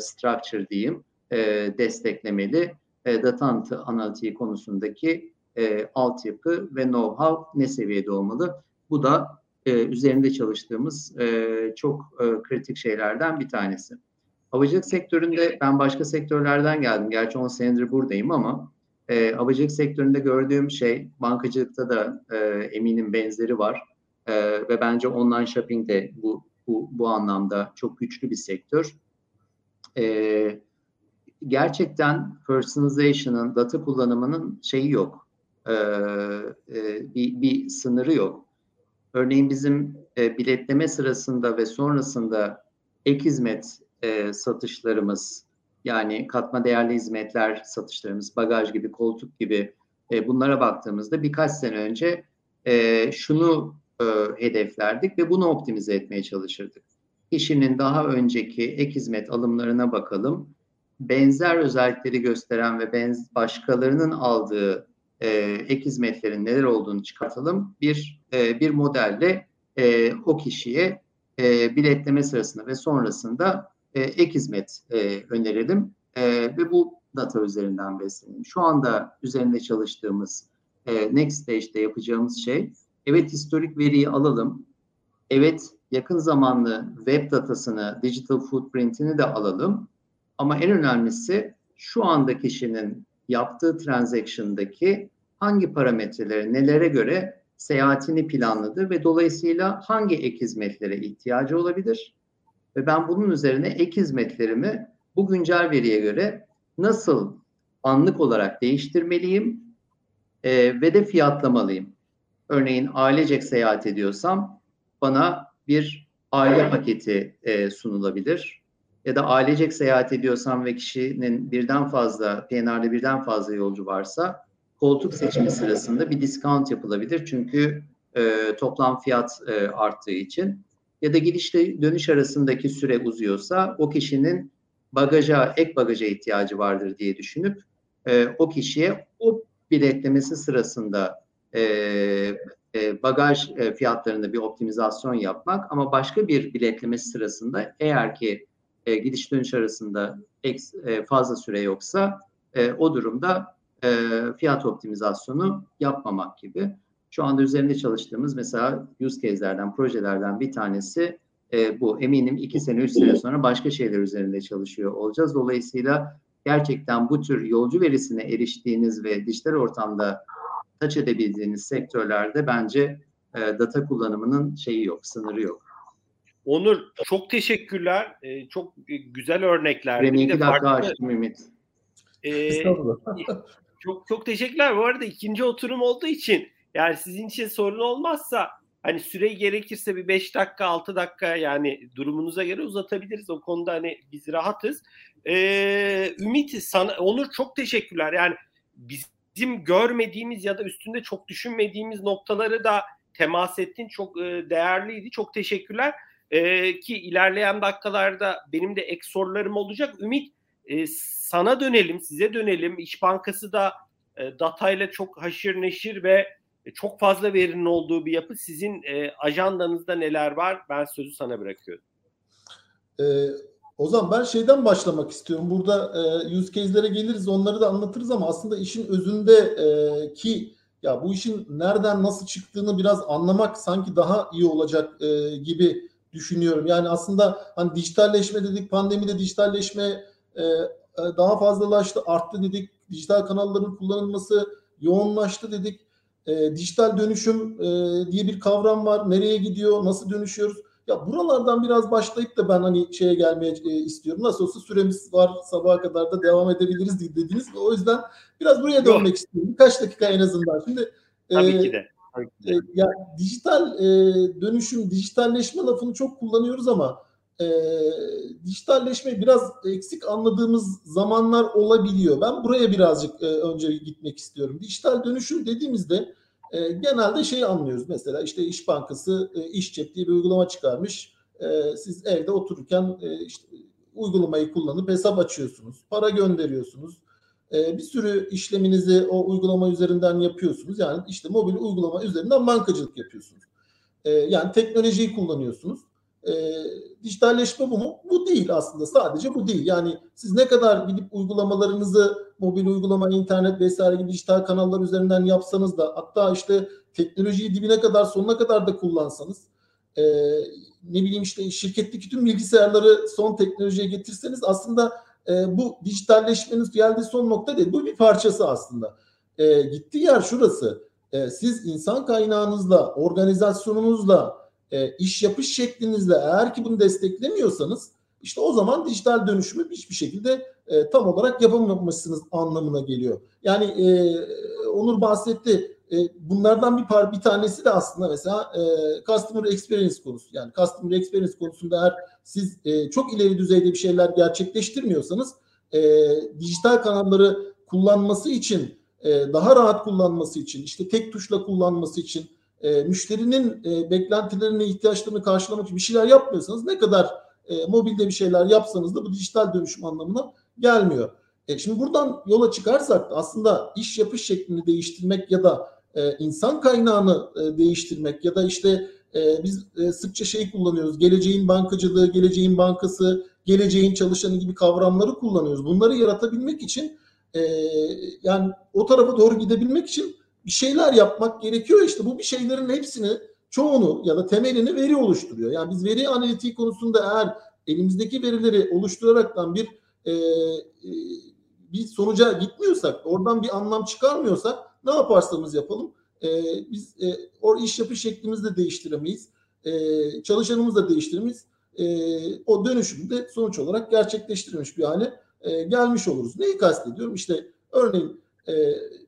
Speaker 2: structure diyeyim e, desteklemeli e, data analitiği konusundaki e, altyapı ve know-how ne seviyede olmalı? Bu da e, üzerinde çalıştığımız e, çok e, kritik şeylerden bir tanesi. Havacılık sektöründe ben başka sektörlerden geldim. Gerçi 10 senedir buradayım ama e, havacılık sektöründe gördüğüm şey bankacılıkta da e, eminim benzeri var. E, ve bence online shopping de bu, bu, bu anlamda çok güçlü bir sektör. E, gerçekten personalization'ın, data kullanımının şeyi yok. E, e, bir, bir sınırı yok. Örneğin bizim e, biletleme sırasında ve sonrasında ek hizmet e, satışlarımız yani katma değerli hizmetler satışlarımız, bagaj gibi, koltuk gibi e, bunlara baktığımızda birkaç sene önce e, şunu e, hedeflerdik ve bunu optimize etmeye çalışırdık. Kişinin daha önceki ek hizmet alımlarına bakalım. Benzer özellikleri gösteren ve benz başkalarının aldığı e, ek hizmetlerin neler olduğunu çıkartalım. Bir e, bir modelle e, o kişiye e, biletleme sırasında ve sonrasında e, ek hizmet e, önerelim. E, ve bu data üzerinden beslenelim. Şu anda üzerinde çalıştığımız e, next stage'de yapacağımız şey evet historik veriyi alalım. Evet yakın zamanlı web datasını, digital footprint'ini de alalım. Ama en önemlisi şu anda kişinin yaptığı transaction'daki hangi parametrelere, nelere göre seyahatini planladı ve dolayısıyla hangi ek hizmetlere ihtiyacı olabilir? Ve ben bunun üzerine ek hizmetlerimi bu güncel veriye göre nasıl anlık olarak değiştirmeliyim e, ve de fiyatlamalıyım. Örneğin ailecek seyahat ediyorsam bana bir aile paketi e, sunulabilir. Ya da ailecek seyahat ediyorsam ve kişinin birden fazla, PNR'de birden fazla yolcu varsa koltuk seçimi sırasında bir discount yapılabilir. Çünkü e, toplam fiyat e, arttığı için. Ya da gidişle dönüş arasındaki süre uzuyorsa o kişinin bagaja, ek bagaja ihtiyacı vardır diye düşünüp e, o kişiye o biletlemesi sırasında e, e, bagaj e, fiyatlarında bir optimizasyon yapmak ama başka bir biletlemesi sırasında eğer ki e, gidiş dönüş arasında ek, e, fazla süre yoksa e, o durumda e, fiyat optimizasyonu yapmamak gibi. Şu anda üzerinde çalıştığımız mesela use case'lerden, projelerden bir tanesi e, bu. Eminim iki sene, üç sene sonra başka şeyler üzerinde çalışıyor olacağız. Dolayısıyla gerçekten bu tür yolcu verisine eriştiğiniz ve dijital ortamda taç edebildiğiniz sektörlerde bence e, data kullanımının şeyi yok, sınırı yok.
Speaker 1: Onur çok teşekkürler. Ee, çok güzel örnekler.
Speaker 2: 22 dakika farklı... açtım Ümit.
Speaker 1: Ee, [LAUGHS] çok çok teşekkürler. Bu arada ikinci oturum olduğu için yani sizin için sorun olmazsa hani süre gerekirse bir 5 dakika 6 dakika yani durumunuza göre uzatabiliriz. O konuda hani biz rahatız. Ee, Ümit sana Onur çok teşekkürler. Yani bizim görmediğimiz ya da üstünde çok düşünmediğimiz noktaları da temas ettin. Çok e, değerliydi. Çok teşekkürler. Ee, ki ilerleyen dakikalarda benim de ek sorularım olacak. Ümit e, sana dönelim, size dönelim. İş Bankası da e, datayla çok haşır neşir ve çok fazla verinin olduğu bir yapı. Sizin e, ajandanızda neler var? Ben sözü sana bırakıyorum.
Speaker 3: E, o zaman ben şeyden başlamak istiyorum. Burada e, use case'lere geliriz, onları da anlatırız ama aslında işin özünde e, ki ya bu işin nereden nasıl çıktığını biraz anlamak sanki daha iyi olacak e, gibi düşünüyorum. Yani aslında hani dijitalleşme dedik, pandemide dijitalleşme e, e, daha fazlalaştı, arttı dedik. Dijital kanalların kullanılması yoğunlaştı dedik. E, dijital dönüşüm e, diye bir kavram var. Nereye gidiyor, nasıl dönüşüyoruz? Ya buralardan biraz başlayıp da ben hani şeye gelmeye e, istiyorum. Nasıl olsa süremiz var sabaha kadar da devam edebiliriz dediniz. O yüzden biraz buraya dönmek Yok. istiyorum. Birkaç dakika en azından. Şimdi
Speaker 1: Tabii e, ki de.
Speaker 3: E, ya dijital e, dönüşüm, dijitalleşme lafını çok kullanıyoruz ama e, dijitalleşme biraz eksik anladığımız zamanlar olabiliyor. Ben buraya birazcık e, önce gitmek istiyorum. Dijital dönüşüm dediğimizde e, genelde şey anlıyoruz. Mesela işte İş Bankası e, İş Cep diye bir uygulama çıkarmış. E, siz evde otururken e, işte uygulamayı kullanıp hesap açıyorsunuz, para gönderiyorsunuz. E, bir sürü işleminizi o uygulama üzerinden yapıyorsunuz. Yani işte mobil uygulama üzerinden bankacılık yapıyorsunuz. E, yani teknolojiyi kullanıyorsunuz. E, dijitalleşme bu mu? Bu değil aslında. Sadece bu değil. Yani siz ne kadar gidip uygulamalarınızı mobil uygulama, internet vesaire gibi dijital kanallar üzerinden yapsanız da hatta işte teknolojiyi dibine kadar sonuna kadar da kullansanız e, ne bileyim işte şirketteki tüm bilgisayarları son teknolojiye getirseniz aslında e, bu dijitalleşmenin geldiği son nokta değil. Bu bir parçası aslında. E, gittiği yer şurası. E, siz insan kaynağınızla, organizasyonunuzla, e, iş yapış şeklinizle eğer ki bunu desteklemiyorsanız işte o zaman dijital dönüşümü hiçbir şekilde e, tam olarak yapamamışsınız anlamına geliyor. Yani e, Onur bahsetti. E, bunlardan bir par bir tanesi de aslında mesela e, customer experience konusu. Yani customer experience konusunda eğer siz e, çok ileri düzeyde bir şeyler gerçekleştirmiyorsanız e, dijital kanalları kullanması için e, daha rahat kullanması için işte tek tuşla kullanması için e, müşterinin e, beklentilerini, ihtiyaçlarını karşılamak için bir şeyler yapmıyorsanız ne kadar e, mobilde bir şeyler yapsanız da bu dijital dönüşüm anlamına gelmiyor. E, şimdi buradan yola çıkarsak aslında iş yapış şeklini değiştirmek ya da e, insan kaynağını e, değiştirmek ya da işte e, biz e, sıkça şey kullanıyoruz. Geleceğin bankacılığı, geleceğin bankası, geleceğin çalışanı gibi kavramları kullanıyoruz. Bunları yaratabilmek için e, yani o tarafa doğru gidebilmek için bir şeyler yapmak gerekiyor. İşte bu bir şeylerin hepsini çoğunu ya da temelini veri oluşturuyor. Yani biz veri analitiği konusunda eğer elimizdeki verileri oluşturaraktan bir e, e, bir sonuca gitmiyorsak, oradan bir anlam çıkarmıyorsak ne yaparsamız yapalım e, biz e, o iş yapış şeklimizi de değiştiremeyiz. E, çalışanımızı da değiştiremeyiz. E, o dönüşümü de sonuç olarak gerçekleştirilmiş bir hale e, gelmiş oluruz. Neyi kastediyorum? İşte örneğin e,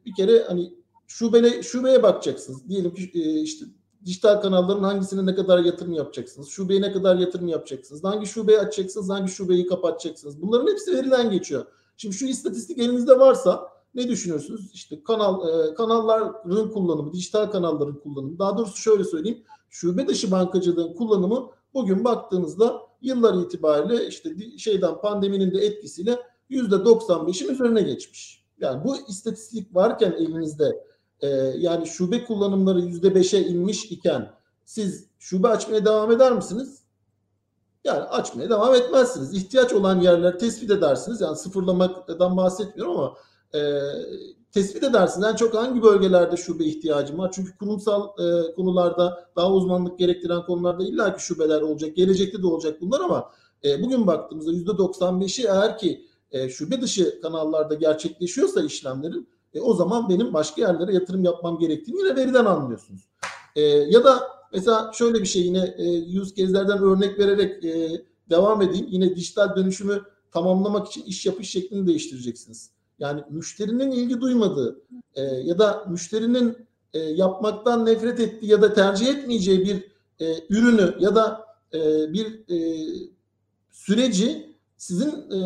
Speaker 3: bir kere hani şubele, şubeye bakacaksınız. Diyelim ki e, işte dijital kanalların hangisine ne kadar yatırım yapacaksınız? Şubeye ne kadar yatırım yapacaksınız? Hangi şubeyi açacaksınız? Hangi şubeyi kapatacaksınız? Bunların hepsi veriden geçiyor. Şimdi şu istatistik elinizde varsa ne düşünüyorsunuz? İşte kanal e, kanalların kullanımı, dijital kanalların kullanımı. Daha doğrusu şöyle söyleyeyim. Şube dışı bankacılığın kullanımı bugün baktığınızda yıllar itibariyle işte şeyden pandeminin de etkisiyle yüzde 95'in üzerine geçmiş. Yani bu istatistik varken elinizde e, yani şube kullanımları yüzde beşe inmiş iken siz şube açmaya devam eder misiniz? Yani açmaya devam etmezsiniz. İhtiyaç olan yerler tespit edersiniz. Yani sıfırlamadan bahsetmiyorum ama e, tespit edersiniz. En çok hangi bölgelerde şube ihtiyacım var? Çünkü kurumsal e, konularda daha uzmanlık gerektiren konularda illaki şubeler olacak. Gelecekte de olacak bunlar ama e, bugün baktığımızda %95'i eğer ki e, şube dışı kanallarda gerçekleşiyorsa işlemlerin e, o zaman benim başka yerlere yatırım yapmam gerektiğini yine veriden anlıyorsunuz. E, ya da mesela şöyle bir şey yine e, yüz kezlerden örnek vererek e, devam edeyim. Yine dijital dönüşümü tamamlamak için iş yapış şeklini değiştireceksiniz. Yani müşterinin ilgi duymadığı e, ya da müşterinin e, yapmaktan nefret ettiği ya da tercih etmeyeceği bir e, ürünü ya da e, bir e, süreci sizin e,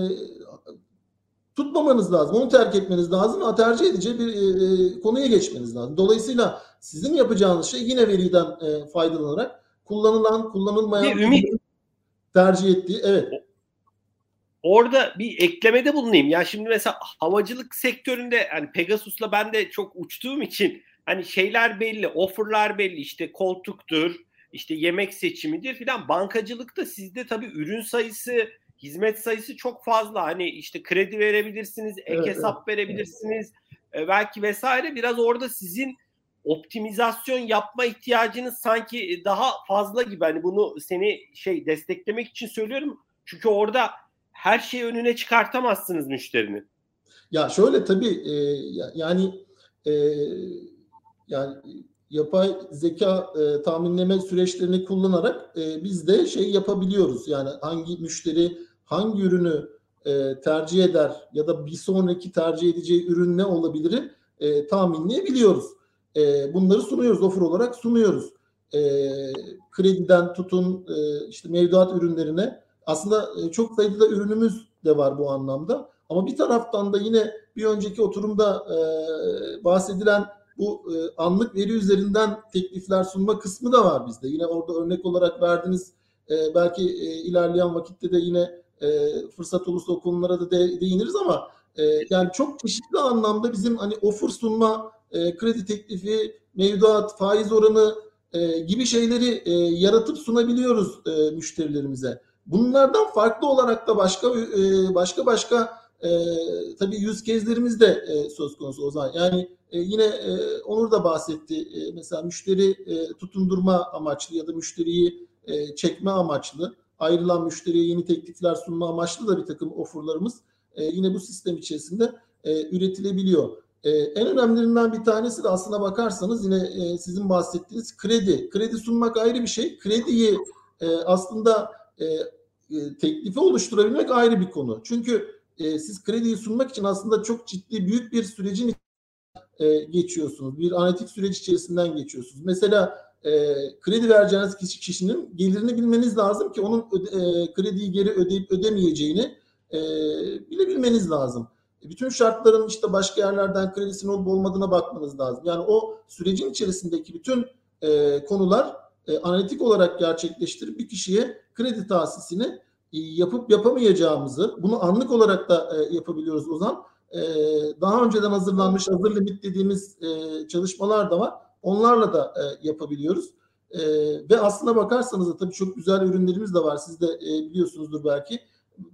Speaker 3: tutmamanız lazım. Onu terk etmeniz lazım. Tercih edeceği bir e, e, konuya geçmeniz lazım. Dolayısıyla sizin yapacağınız şey yine veriden e, faydalanarak kullanılan, kullanılmayan ümit tercih ettiği evet.
Speaker 1: Orada bir eklemede bulunayım. Ya şimdi mesela havacılık sektöründe hani Pegasus'la ben de çok uçtuğum için hani şeyler belli, offerlar belli. işte koltuktur, işte yemek seçimidir filan. Bankacılıkta sizde tabii ürün sayısı, hizmet sayısı çok fazla. Hani işte kredi verebilirsiniz, ek evet, hesap evet. verebilirsiniz. Evet. Belki vesaire biraz orada sizin optimizasyon yapma ihtiyacınız sanki daha fazla gibi. Hani bunu seni şey desteklemek için söylüyorum. Çünkü orada her şeyi önüne çıkartamazsınız müşterinin.
Speaker 3: Ya şöyle tabii e, yani e, yani yapay zeka e, tahminleme süreçlerini kullanarak e, biz de şey yapabiliyoruz. Yani hangi müşteri hangi ürünü e, tercih eder ya da bir sonraki tercih edeceği ürün ne olabilir e, tahminleyebiliyoruz. E, bunları sunuyoruz, offer olarak sunuyoruz. E, krediden tutun e, işte mevduat ürünlerine aslında e, çok sayıda ürünümüz de var bu anlamda. Ama bir taraftan da yine bir önceki oturumda e, bahsedilen bu e, anlık veri üzerinden teklifler sunma kısmı da var bizde. Yine orada örnek olarak verdiğiniz belki ilerleyen vakitte de yine e, fırsat olursa o konulara da de, değiniriz ama yani çok çeşitli anlamda bizim hani offer sunma, kredi teklifi, mevduat, faiz oranı gibi şeyleri yaratıp sunabiliyoruz müşterilerimize. Bunlardan farklı olarak da başka e, başka başka e, tabii yüz kezlerimiz de e, söz konusu o zaman. Yani e, yine e, Onur da bahsetti. E, mesela müşteri e, tutundurma amaçlı ya da müşteriyi e, çekme amaçlı ayrılan müşteriye yeni teklifler sunma amaçlı da bir takım ofurlarımız e, yine bu sistem içerisinde e, üretilebiliyor. E, en önemlilerinden bir tanesi de aslına bakarsanız yine e, sizin bahsettiğiniz kredi. Kredi sunmak ayrı bir şey. Krediyi e, aslında e, e, teklifi oluşturabilmek ayrı bir konu. Çünkü e, siz krediyi sunmak için aslında çok ciddi büyük bir sürecin e, geçiyorsunuz. Bir analitik süreç içerisinden geçiyorsunuz. Mesela e, kredi vereceğiniz kişi, kişinin gelirini bilmeniz lazım ki onun öde, e, krediyi geri ödeyip ödemeyeceğini e, bilebilmeniz lazım. E, bütün şartların işte başka yerlerden kredisinin olup olmadığına bakmanız lazım. Yani o sürecin içerisindeki bütün e, konular e, analitik olarak gerçekleştirip bir kişiye kredi tahsisini e, yapıp yapamayacağımızı, bunu anlık olarak da e, yapabiliyoruz o zaman. E, daha önceden hazırlanmış hazır limit dediğimiz e, çalışmalar da var. Onlarla da e, yapabiliyoruz. E, ve aslına bakarsanız da tabii çok güzel ürünlerimiz de var. Siz de e, biliyorsunuzdur belki.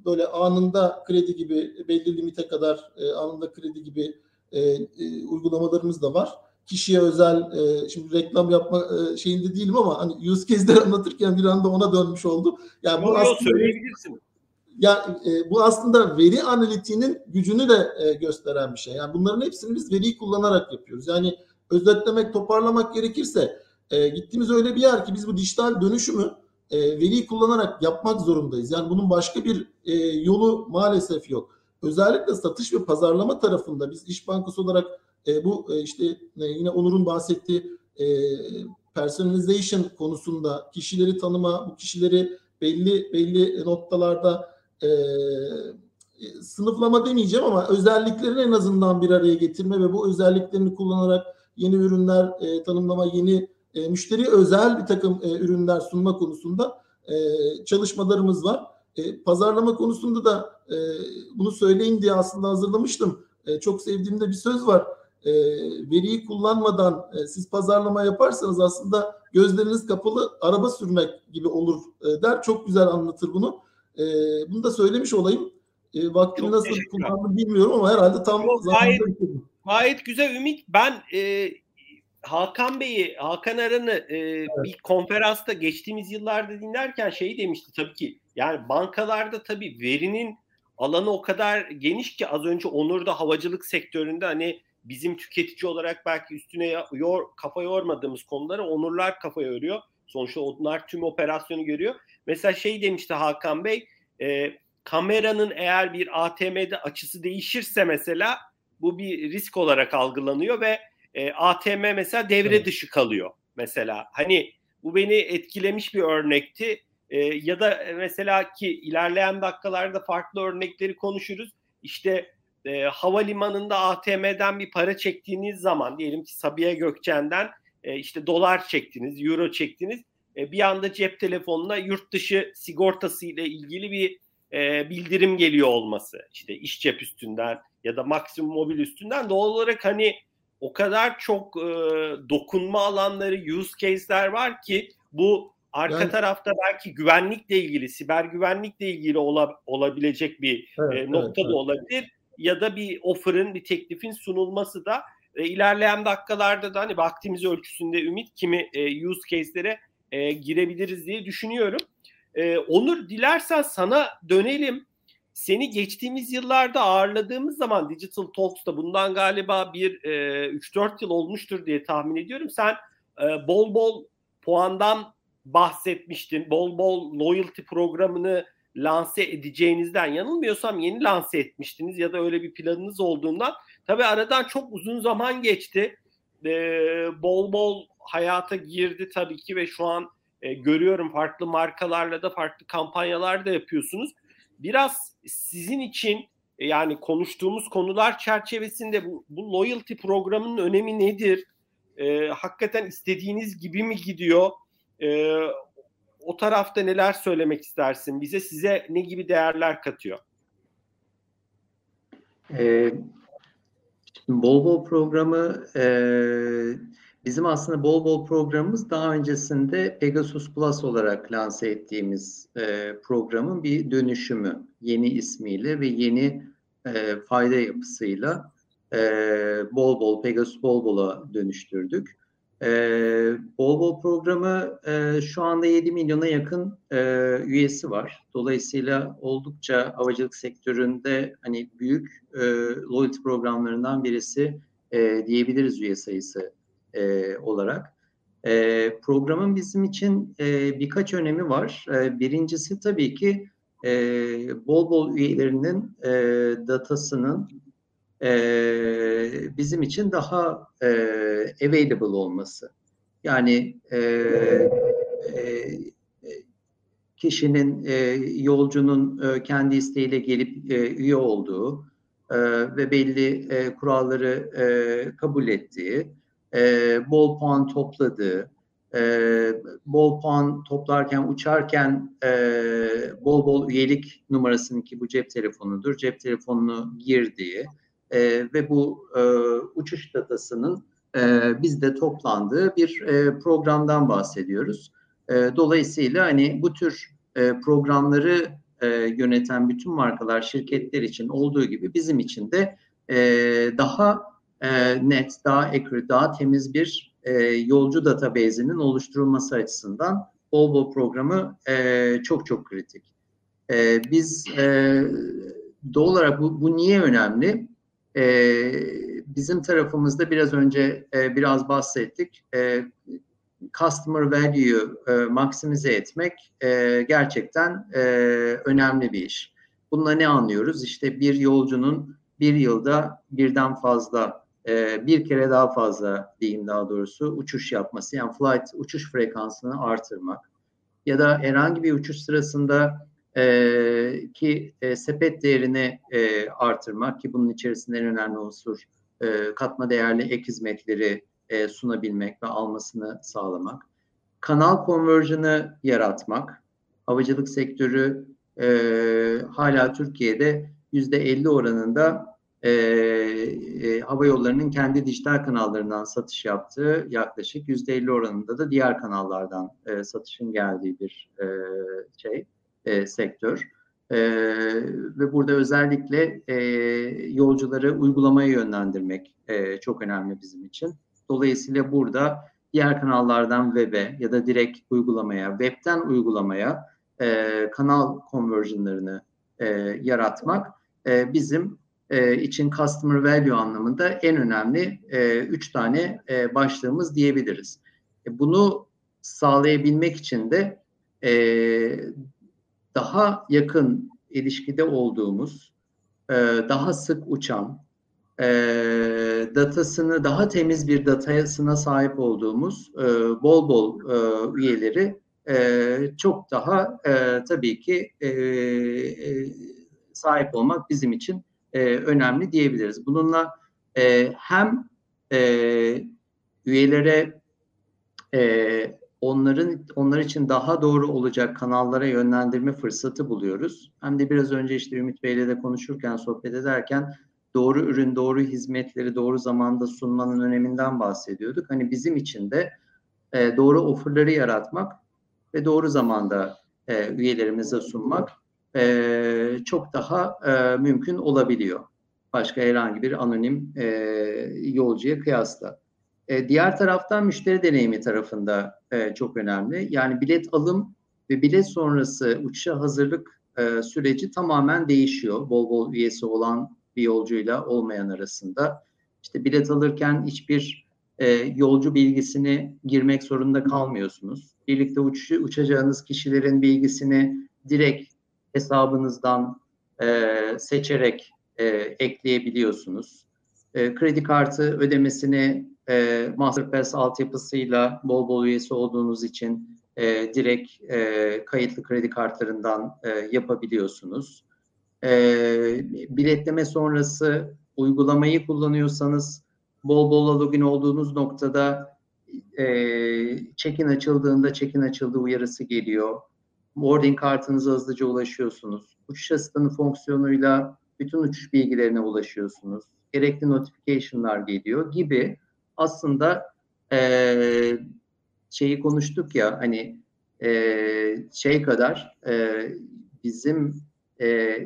Speaker 3: böyle anında kredi gibi belli limite kadar e, anında kredi gibi e, e, uygulamalarımız da var. Kişiye özel e, şimdi reklam yapma e, şeyinde değilim ama hani use case'leri anlatırken bir anda ona dönmüş oldu.
Speaker 1: Yani bu aslında söyleyebilirsin.
Speaker 3: Ya e, bu aslında veri analitiğinin gücünü de e, gösteren bir şey. Yani bunların hepsini biz veriyi kullanarak yapıyoruz. Yani özetlemek, toparlamak gerekirse e, gittiğimiz öyle bir yer ki biz bu dijital dönüşümü e, veriyi kullanarak yapmak zorundayız. Yani bunun başka bir e, yolu maalesef yok. Özellikle satış ve pazarlama tarafında biz İş Bankası olarak e, bu e, işte e, yine Onur'un bahsettiği e, personalization konusunda kişileri tanıma, bu kişileri belli belli noktalarda e, sınıflama demeyeceğim ama özelliklerini en azından bir araya getirme ve bu özelliklerini kullanarak yeni ürünler e, tanımlama, yeni e, müşteriye özel bir takım e, ürünler sunma konusunda e, çalışmalarımız var. E, pazarlama konusunda da e, bunu söyleyeyim diye aslında hazırlamıştım. E, çok sevdiğimde bir söz var. E, veriyi kullanmadan e, siz pazarlama yaparsanız aslında gözleriniz kapalı araba sürmek gibi olur e, der. Çok güzel anlatır bunu. E, bunu da söylemiş olayım. E, vaktimi nasıl kullandım bilmiyorum ama herhalde tam Yok,
Speaker 1: gayet güzel Ümit. Ben e, Hakan Bey'i, Hakan Aran'ı e, evet. bir konferansta geçtiğimiz yıllarda dinlerken şey demişti tabii ki. Yani bankalarda tabii verinin alanı o kadar geniş ki az önce Onur da havacılık sektöründe hani bizim tüketici olarak belki üstüne yor, kafa yormadığımız konuları Onurlar kafa yoruyor. Sonuçta onlar tüm operasyonu görüyor. Mesela şey demişti Hakan Bey, e, kameranın eğer bir ATM'de açısı değişirse mesela bu bir risk olarak algılanıyor ve e, ATM mesela devre evet. dışı kalıyor mesela. Hani bu beni etkilemiş bir örnekti. E, ya da mesela ki ilerleyen dakikalarda farklı örnekleri konuşuruz. İşte e, havalimanında ATM'den bir para çektiğiniz zaman diyelim ki Sabiha Gökçen'den e, işte dolar çektiniz, euro çektiniz. E, bir anda cep telefonuna yurt dışı sigortası ile ilgili bir e, bildirim geliyor olması. İşte iş cep üstünden ya da maksimum mobil üstünden doğal olarak hani o kadar çok e, dokunma alanları, use case'ler var ki bu arka yani, tarafta belki güvenlikle ilgili, siber güvenlikle ilgili ola, olabilecek bir evet, e, nokta evet, da olabilir. Ya da bir offer'ın, bir teklifin sunulması da e, ilerleyen dakikalarda da hani vaktimiz ölçüsünde Ümit kimi e, use case'lere e, girebiliriz diye düşünüyorum. E, Onur dilersen sana dönelim seni geçtiğimiz yıllarda ağırladığımız zaman Digital Talks'ta bundan galiba bir e, 3-4 yıl olmuştur diye tahmin ediyorum. Sen e, bol bol puandan bahsetmiştin. Bol bol loyalty programını lanse edeceğinizden yanılmıyorsam yeni lanse etmiştiniz ya da öyle bir planınız olduğundan. Tabii aradan çok uzun zaman geçti. E, bol bol hayata girdi tabii ki ve şu an e, görüyorum farklı markalarla da farklı kampanyalar da yapıyorsunuz. Biraz sizin için e, yani konuştuğumuz konular çerçevesinde bu, bu loyalty programının önemi nedir? E, hakikaten istediğiniz gibi mi gidiyor? E, o tarafta neler söylemek istersin? Bize size ne gibi değerler katıyor?
Speaker 2: Ee, bol bol programı e, Bizim aslında bol bol programımız daha öncesinde Pegasus Plus olarak lanse ettiğimiz e, programın bir dönüşümü. Yeni ismiyle ve yeni e, fayda yapısıyla e, bol bol Pegasus bol bola dönüştürdük. E, bol bol programı e, şu anda 7 milyona yakın e, üyesi var. Dolayısıyla oldukça havacılık sektöründe hani büyük e, loyalty programlarından birisi e, diyebiliriz üye sayısı e, olarak. E, programın bizim için e, birkaç önemi var. E, birincisi tabii ki e, bol bol üyelerinin e, datasının e, bizim için daha e, available olması. Yani e, e, kişinin, e, yolcunun e, kendi isteğiyle gelip e, üye olduğu e, ve belli e, kuralları e, kabul ettiği, e, bol puan topladığı, e, bol puan toplarken uçarken e, bol bol üyelik numarasının ki bu cep telefonudur, cep telefonunu girdiği e, ve bu e, uçuş datasının e, bizde toplandığı bir e, programdan bahsediyoruz. E, dolayısıyla hani bu tür e, programları e, yöneten bütün markalar, şirketler için olduğu gibi bizim için de e, daha e, net, daha accurate, daha temiz bir e, yolcu database'inin oluşturulması açısından Volvo programı e, çok çok kritik. E, biz e, doğal olarak bu, bu niye önemli? E, bizim tarafımızda biraz önce e, biraz bahsettik. E, customer value'yu e, maksimize etmek e, gerçekten e, önemli bir iş. Bununla ne anlıyoruz? İşte bir yolcunun bir yılda birden fazla, e, bir kere daha fazla diyeyim daha doğrusu uçuş yapması, yani flight uçuş frekansını artırmak ya da herhangi bir uçuş sırasında e, ki e, sepet değerini e, artırmak ki bunun içerisinde en önemli unsur e, katma değerli ek hizmetleri e, sunabilmek ve almasını sağlamak. Kanal conversion'ı yaratmak. Havacılık sektörü e, hala Türkiye'de yüzde 50 oranında e, e, hava yollarının kendi dijital kanallarından satış yaptığı yaklaşık yüzde 50 oranında da diğer kanallardan e, satışın geldiği bir e, şey e, sektör. E, ve burada özellikle e, yolcuları uygulamaya yönlendirmek e, çok önemli bizim için. Dolayısıyla burada diğer kanallardan web'e ya da direkt uygulamaya, web'ten uygulamaya e, kanal conversion'larını e, yaratmak e, bizim e, için customer value anlamında en önemli e, üç tane e, başlığımız diyebiliriz. E, bunu sağlayabilmek için de e, daha yakın ilişkide olduğumuz, e, daha sık uçan, e, datasını daha temiz bir datasına sahip olduğumuz e, bol bol e, üyeleri e, çok daha e, tabii ki e, e, sahip olmak bizim için e, önemli diyebiliriz. Bununla e, hem e, üyelere e, onların onlar için daha doğru olacak kanallara yönlendirme fırsatı buluyoruz. Hem de biraz önce işte Ümit Bey'le de konuşurken, sohbet ederken doğru ürün, doğru hizmetleri doğru zamanda sunmanın öneminden bahsediyorduk. Hani bizim için de e, doğru offerları yaratmak ve doğru zamanda e, üyelerimize sunmak e, çok daha e, mümkün olabiliyor. Başka herhangi bir anonim e, yolcuya kıyasla. E, diğer taraftan müşteri deneyimi tarafında e, çok önemli. Yani bilet alım ve bilet sonrası uçuşa hazırlık e, süreci tamamen değişiyor. Bol bol üyesi olan bir yolcuyla olmayan arasında. İşte bilet alırken hiçbir yolcu bilgisini girmek zorunda kalmıyorsunuz. Birlikte uç, uçacağınız kişilerin bilgisini direkt hesabınızdan seçerek ekleyebiliyorsunuz. Kredi kartı ödemesini e, Masterpass altyapısıyla bol bol üyesi olduğunuz için e, direkt e, kayıtlı kredi kartlarından e, yapabiliyorsunuz. E, biletleme sonrası uygulamayı kullanıyorsanız bol bol login olduğunuz noktada e, check-in açıldığında check-in açıldı uyarısı geliyor. Boarding kartınıza hızlıca ulaşıyorsunuz. Uçuş asistanı fonksiyonuyla bütün uçuş bilgilerine ulaşıyorsunuz. Gerekli notification'lar geliyor gibi aslında e, şeyi konuştuk ya hani e, şey kadar e, bizim e,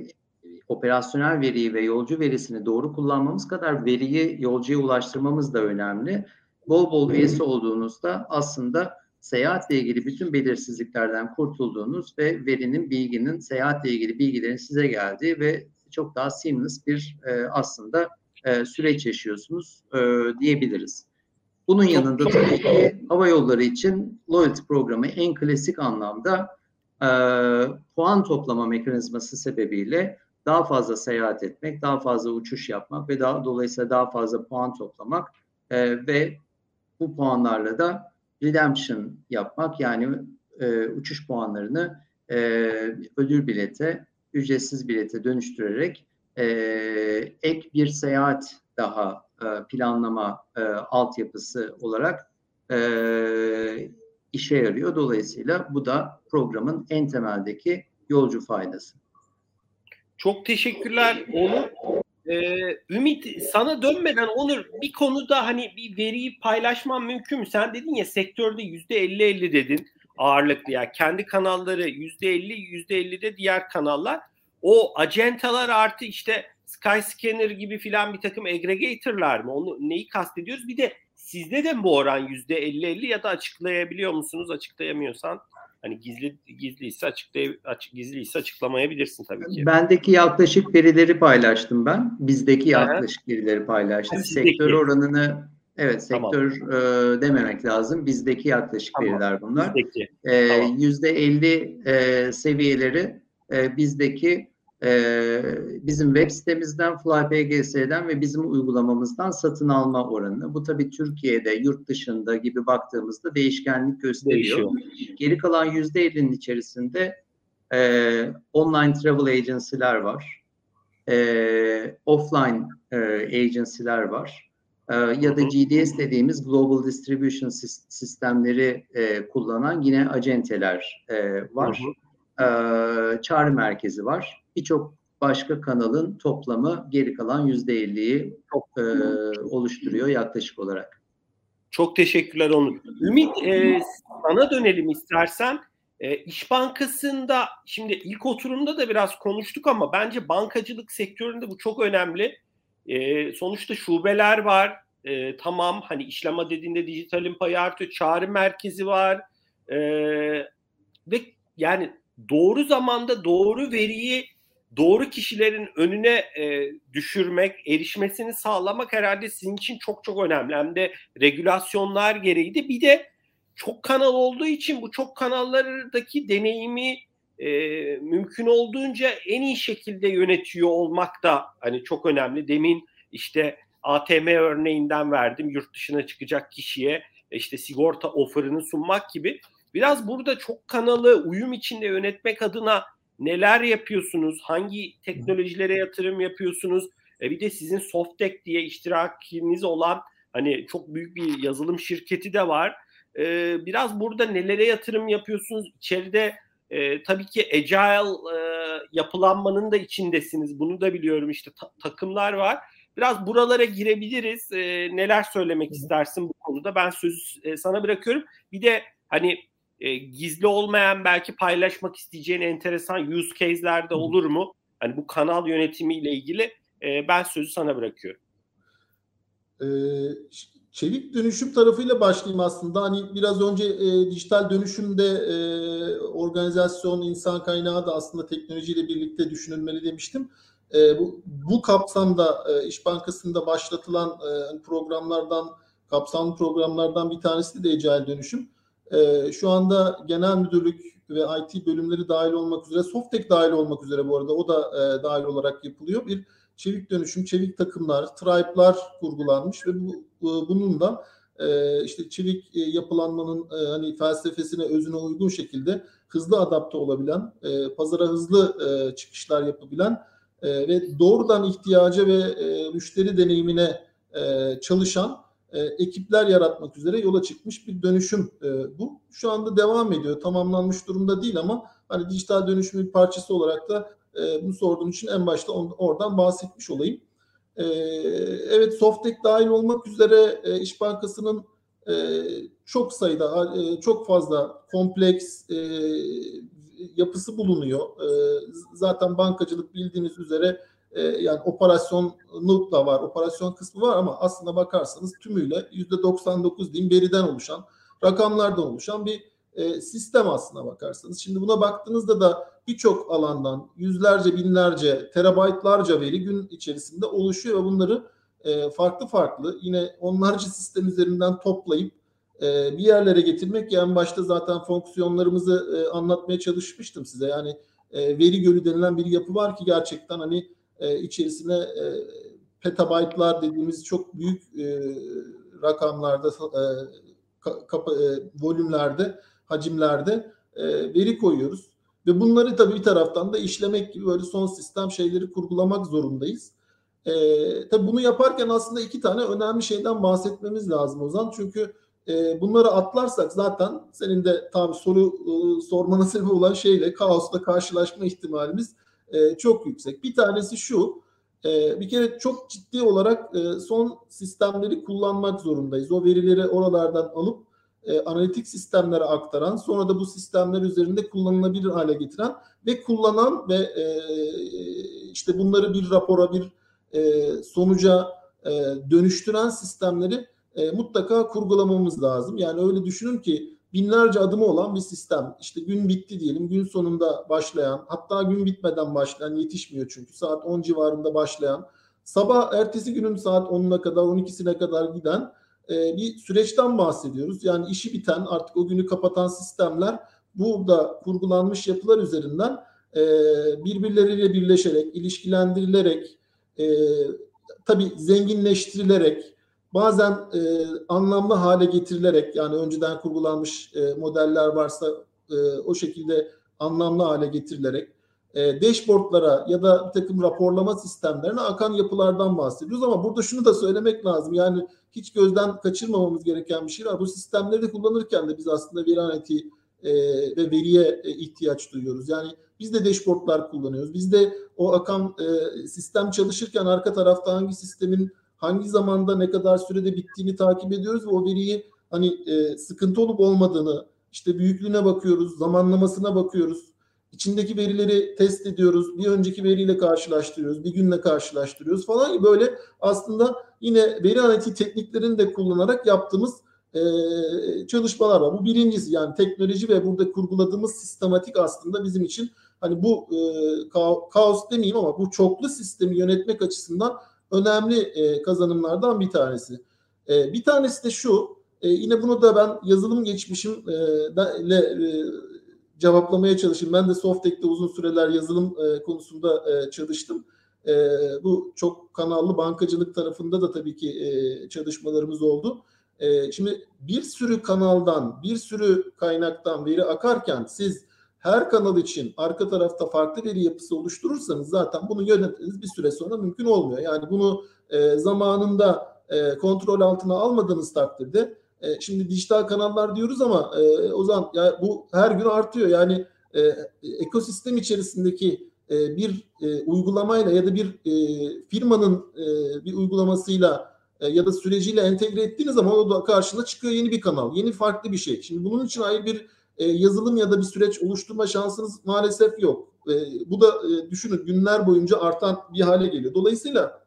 Speaker 2: operasyonel veriyi ve yolcu verisini doğru kullanmamız kadar veriyi yolcuya ulaştırmamız da önemli. Bol bol üyesi olduğunuzda aslında seyahatle ilgili bütün belirsizliklerden kurtulduğunuz ve verinin, bilginin, seyahatle ilgili bilgilerin size geldiği ve çok daha seamless bir e, aslında e, süreç yaşıyorsunuz e, diyebiliriz. Bunun yanında tabii ki hava yolları için loyalty programı en klasik anlamda e, puan toplama mekanizması sebebiyle daha fazla seyahat etmek, daha fazla uçuş yapmak ve daha dolayısıyla daha fazla puan toplamak e, ve bu puanlarla da redemption yapmak yani e, uçuş puanlarını e, ödül bilete, ücretsiz bilete dönüştürerek e, ek bir seyahat daha e, planlama e, altyapısı olarak e, işe yarıyor. Dolayısıyla bu da programın en temeldeki yolcu faydası.
Speaker 1: Çok teşekkürler Onur. Ee, Ümit sana dönmeden Onur bir konuda hani bir veriyi paylaşman mümkün mü? Sen dedin ya sektörde yüzde 50-50 dedin. ağırlıklı yani kendi kanalları yüzde elli yüzde elli de diğer kanallar o acentalar artı işte Skyscanner gibi filan bir takım aggregatorlar mı? Onu neyi kastediyoruz? Bir de sizde de mi bu oran yüzde elli elli ya da açıklayabiliyor musunuz? Açıklayamıyorsan hani gizli gizliyse açıklay açık gizliyse açıklamayabilirsin tabii ki.
Speaker 2: Bendeki yaklaşık verileri paylaştım ben. Bizdeki yaklaşık verileri paylaştım. Sizdeki. Sektör oranını evet sektör tamam. e, dememek lazım. Bizdeki yaklaşık tamam. veriler bunlar. Yüzde elli e, seviyeleri e, bizdeki e, bizim web sitemizden, FlyPGS'den ve bizim uygulamamızdan satın alma oranı. Bu tabii Türkiye'de, yurt dışında gibi baktığımızda değişkenlik gösteriyor. Değişiyor. Geri kalan yüzde 50'nin içerisinde e, online travel agency'ler var. E, offline e, agency'ler var. E, ya da GDS dediğimiz Global Distribution sistemleri e, kullanan yine acenteler e, var. Hı hı e, çağrı merkezi var. Birçok başka kanalın toplamı geri kalan yüzde elliyi e, oluşturuyor yaklaşık olarak.
Speaker 1: Çok teşekkürler Onur. Ümit e, sana dönelim istersen. E, İş Bankası'nda şimdi ilk oturumda da biraz konuştuk ama bence bankacılık sektöründe bu çok önemli. E, sonuçta şubeler var. E, tamam hani işlem dediğinde dijitalin payı artıyor. Çağrı merkezi var. E, ve yani doğru zamanda doğru veriyi doğru kişilerin önüne e, düşürmek, erişmesini sağlamak herhalde sizin için çok çok önemli. Hem de regülasyonlar gereği bir de çok kanal olduğu için bu çok kanallardaki deneyimi e, mümkün olduğunca en iyi şekilde yönetiyor olmak da hani çok önemli. Demin işte ATM örneğinden verdim yurt dışına çıkacak kişiye işte sigorta offer'ını sunmak gibi Biraz burada çok kanalı uyum içinde yönetmek adına neler yapıyorsunuz? Hangi teknolojilere yatırım yapıyorsunuz? E bir de sizin Softek diye iştirakiniz olan hani çok büyük bir yazılım şirketi de var. E, biraz burada nelere yatırım yapıyorsunuz? İçeride e, tabii ki agile e, yapılanmanın da içindesiniz. Bunu da biliyorum işte ta- takımlar var. Biraz buralara girebiliriz. E, neler söylemek istersin bu konuda? Ben sözü e, sana bırakıyorum. Bir de hani e, gizli olmayan belki paylaşmak isteyeceğin enteresan use case'ler de olur mu? Hani bu kanal yönetimiyle ilgili e, ben sözü sana bırakıyorum.
Speaker 3: Ee, çevik dönüşüm tarafıyla başlayayım aslında. Hani biraz önce e, dijital dönüşümde e, organizasyon, insan kaynağı da aslında teknolojiyle birlikte düşünülmeli demiştim. E, bu, bu kapsamda e, İş Bankası'nda başlatılan e, programlardan, kapsamlı programlardan bir tanesi de Agile Dönüşüm. E, şu anda genel müdürlük ve IT bölümleri dahil olmak üzere, Softek dahil olmak üzere bu arada o da e, dahil olarak yapılıyor. Bir çevik dönüşüm, çevik takımlar, tribe'lar kurgulanmış ve bu, bu bunun da e, işte çevik e, yapılanmanın e, hani felsefesine, özüne uygun şekilde hızlı adapte olabilen, e, pazara hızlı e, çıkışlar yapabilen e, ve doğrudan ihtiyaca ve e, müşteri deneyimine e, çalışan e, ekipler yaratmak üzere yola çıkmış bir dönüşüm e, bu. Şu anda devam ediyor. Tamamlanmış durumda değil ama hani dijital dönüşümün bir parçası olarak da e, bunu sorduğum için en başta on, oradan bahsetmiş olayım. E, evet Softek dahil olmak üzere e, İş Bankası'nın e, çok sayıda, e, çok fazla kompleks e, yapısı bulunuyor. E, zaten bankacılık bildiğiniz üzere e, yani operasyonu da var, operasyon kısmı var ama aslında bakarsanız tümüyle yüzde 99 diyeyim veriden oluşan, rakamlardan oluşan bir e, sistem aslında bakarsanız. Şimdi buna baktığınızda da birçok alandan yüzlerce, binlerce, terabaytlarca veri gün içerisinde oluşuyor ve bunları e, farklı farklı yine onlarca sistem üzerinden toplayıp e, bir yerlere getirmek yani başta zaten fonksiyonlarımızı e, anlatmaya çalışmıştım size. Yani e, veri gölü denilen bir yapı var ki gerçekten hani e, içerisine e, petabaytlar dediğimiz çok büyük e, rakamlarda e, kapa, e, volümlerde hacimlerde e, veri koyuyoruz ve bunları tabii bir taraftan da işlemek gibi böyle son sistem şeyleri kurgulamak zorundayız. E, tabii bunu yaparken aslında iki tane önemli şeyden bahsetmemiz lazım Ozan. Çünkü e, bunları atlarsak zaten senin de tabii soru e, sormana [LAUGHS] sebep olan şeyle kaosla karşılaşma ihtimalimiz e, çok yüksek. Bir tanesi şu, e, bir kere çok ciddi olarak e, son sistemleri kullanmak zorundayız. O verileri oralardan alıp e, analitik sistemlere aktaran, sonra da bu sistemler üzerinde kullanılabilir hale getiren ve kullanan ve e, işte bunları bir rapora, bir e, sonuca e, dönüştüren sistemleri e, mutlaka kurgulamamız lazım. Yani öyle düşünün ki binlerce adımı olan bir sistem. İşte gün bitti diyelim, gün sonunda başlayan, hatta gün bitmeden başlayan, yetişmiyor çünkü saat 10 civarında başlayan, sabah ertesi günün saat 10'una kadar, 12'sine kadar giden e, bir süreçten bahsediyoruz. Yani işi biten, artık o günü kapatan sistemler burada kurgulanmış yapılar üzerinden e, birbirleriyle birleşerek, ilişkilendirilerek, e, tabii zenginleştirilerek, bazen e, anlamlı hale getirilerek yani önceden kurgulanmış e, modeller varsa e, o şekilde anlamlı hale getirilerek e, dashboardlara ya da bir takım raporlama sistemlerine akan yapılardan bahsediyoruz ama burada şunu da söylemek lazım yani hiç gözden kaçırmamamız gereken bir şey var. Bu sistemleri de kullanırken de biz aslında veri analitiği e, ve veriye e, ihtiyaç duyuyoruz. Yani biz de dashboardlar kullanıyoruz. Biz de o akan e, sistem çalışırken arka tarafta hangi sistemin hangi zamanda ne kadar sürede bittiğini takip ediyoruz ve o veriyi hani e, sıkıntı olup olmadığını işte büyüklüğüne bakıyoruz, zamanlamasına bakıyoruz. İçindeki verileri test ediyoruz. Bir önceki veriyle karşılaştırıyoruz. Bir günle karşılaştırıyoruz falan böyle aslında yine veri analitiği tekniklerini de kullanarak yaptığımız e, çalışmalar var. Bu birincisi yani teknoloji ve burada kurguladığımız sistematik aslında bizim için hani bu e, kaos demeyeyim ama bu çoklu sistemi yönetmek açısından önemli e, kazanımlardan bir tanesi. E, bir tanesi de şu, e, yine bunu da ben yazılım geçmişim e, e, cevaplamaya çalışayım. Ben de Softek'te uzun süreler yazılım e, konusunda e, çalıştım. E, bu çok kanallı bankacılık tarafında da tabii ki e, çalışmalarımız oldu. E, şimdi bir sürü kanaldan, bir sürü kaynaktan veri akarken siz her kanal için arka tarafta farklı veri yapısı oluşturursanız zaten bunu yönetmeniz bir süre sonra mümkün olmuyor. Yani bunu e, zamanında e, kontrol altına almadığınız takdirde e, şimdi dijital kanallar diyoruz ama e, o zaman ya bu her gün artıyor. Yani e, ekosistem içerisindeki e, bir e, uygulamayla ya da bir e, firmanın e, bir uygulamasıyla e, ya da süreciyle entegre ettiğiniz zaman o da karşına çıkıyor yeni bir kanal, yeni farklı bir şey. Şimdi bunun için ayrı bir e, yazılım ya da bir süreç oluşturma şansınız maalesef yok. E, bu da e, düşünün günler boyunca artan bir hale geliyor. Dolayısıyla